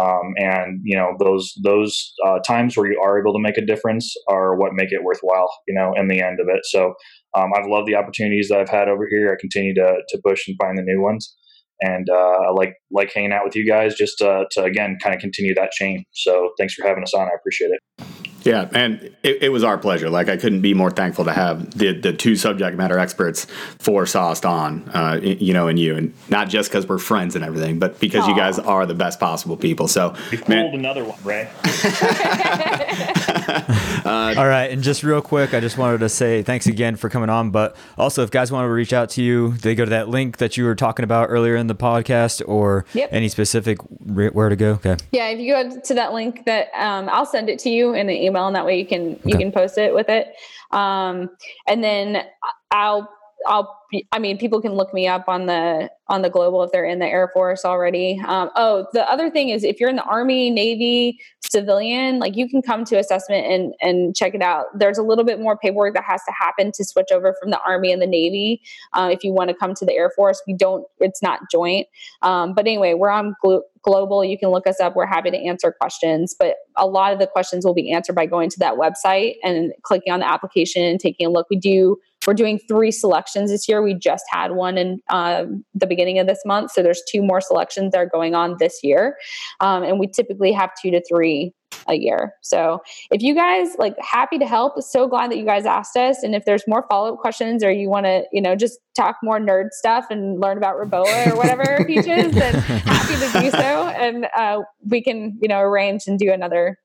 Um, and you know those those uh, times where you are able to make a difference are what make it worthwhile. You know, in the end of it. So um, I've loved the opportunities that I've had over here. I continue to to push and find the new ones, and uh, I like like hanging out with you guys just to, to again kind of continue that chain. So thanks for having us on. I appreciate it. Yeah, and it, it, was our pleasure. Like I couldn't be more thankful to have the the two subject matter experts for SOST on, uh, you know, and you, and not just because we're friends and everything, but because Aww. you guys are the best possible people. So, we pulled another one, Ray. uh, All right, and just real quick, I just wanted to say thanks again for coming on. But also, if guys want to reach out to you, they go to that link that you were talking about earlier in the podcast, or yep. any specific where to go. Okay. Yeah, if you go to that link, that um, I'll send it to you in the email email and that way you can okay. you can post it with it um, and then i'll I'll I mean people can look me up on the on the global if they're in the Air Force already. Um, oh, the other thing is if you're in the Army, Navy, civilian, like you can come to assessment and and check it out. There's a little bit more paperwork that has to happen to switch over from the Army and the Navy. Uh, if you want to come to the Air Force, we don't. It's not joint. Um, but anyway, we're on glo- global. You can look us up. We're happy to answer questions. But a lot of the questions will be answered by going to that website and clicking on the application and taking a look. We do we're doing three selections this year. We just had one in um, the beginning of this month. So there's two more selections that are going on this year. Um, and we typically have two to three a year. So if you guys like happy to help, so glad that you guys asked us. And if there's more follow-up questions or you want to, you know, just talk more nerd stuff and learn about REBOA or whatever Peaches, then happy to do so. And uh, we can, you know, arrange and do another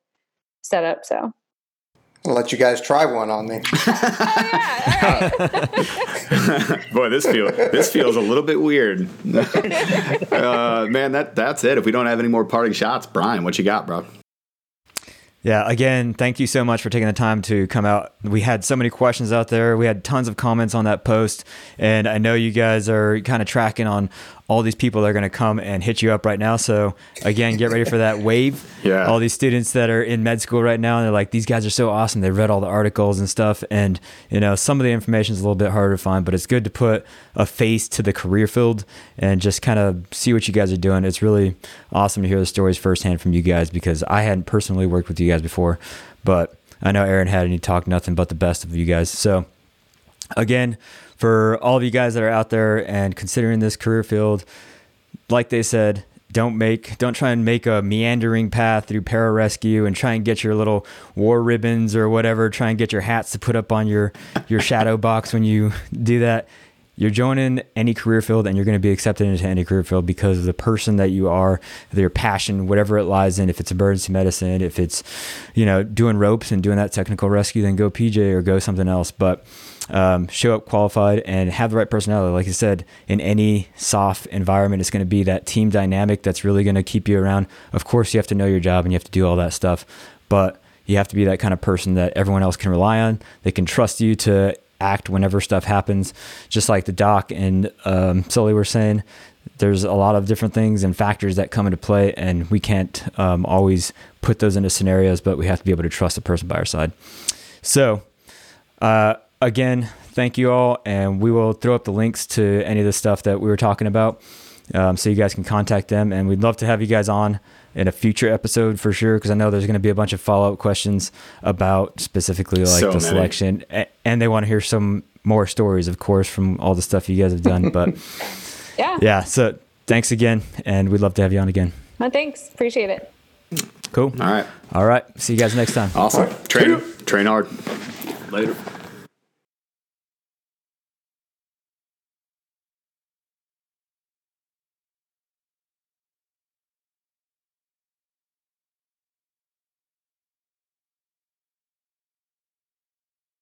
setup. So I'll let you guys try one on me. oh, yeah. Boy, this feels this feels a little bit weird. uh, man, that that's it. If we don't have any more parting shots, Brian, what you got, bro? Yeah, again, thank you so much for taking the time to come out. We had so many questions out there. We had tons of comments on that post, and I know you guys are kind of tracking on all these people that are going to come and hit you up right now. So again, get ready for that wave. yeah. All these students that are in med school right now, and they're like, these guys are so awesome. They read all the articles and stuff. And, you know, some of the information is a little bit harder to find, but it's good to put a face to the career field and just kind of see what you guys are doing. It's really awesome to hear the stories firsthand from you guys because I hadn't personally worked with you guys before, but I know Aaron had and he talked nothing but the best of you guys. So again, for all of you guys that are out there and considering this career field, like they said, don't make don't try and make a meandering path through pararescue and try and get your little war ribbons or whatever try and get your hats to put up on your your shadow box when you do that. You're joining any career field and you're going to be accepted into any career field because of the person that you are your passion whatever it lies in if it's emergency medicine if it's you know doing ropes and doing that technical rescue then go pj or go something else. But um, show up qualified and have the right personality. Like I said, in any soft environment, it's going to be that team dynamic that's really going to keep you around. Of course, you have to know your job and you have to do all that stuff, but you have to be that kind of person that everyone else can rely on. They can trust you to act whenever stuff happens, just like the doc and um, Sully were saying. There's a lot of different things and factors that come into play, and we can't um, always put those into scenarios, but we have to be able to trust the person by our side. So, uh, again, thank you all, and we will throw up the links to any of the stuff that we were talking about, um, so you guys can contact them. And we'd love to have you guys on in a future episode for sure, because I know there's going to be a bunch of follow up questions about specifically like so the many. selection, and they want to hear some more stories, of course, from all the stuff you guys have done. But yeah, yeah. So thanks again, and we'd love to have you on again. Well, thanks, appreciate it. Cool. All right. All right. See you guys next time. Awesome. Train, train hard. Later.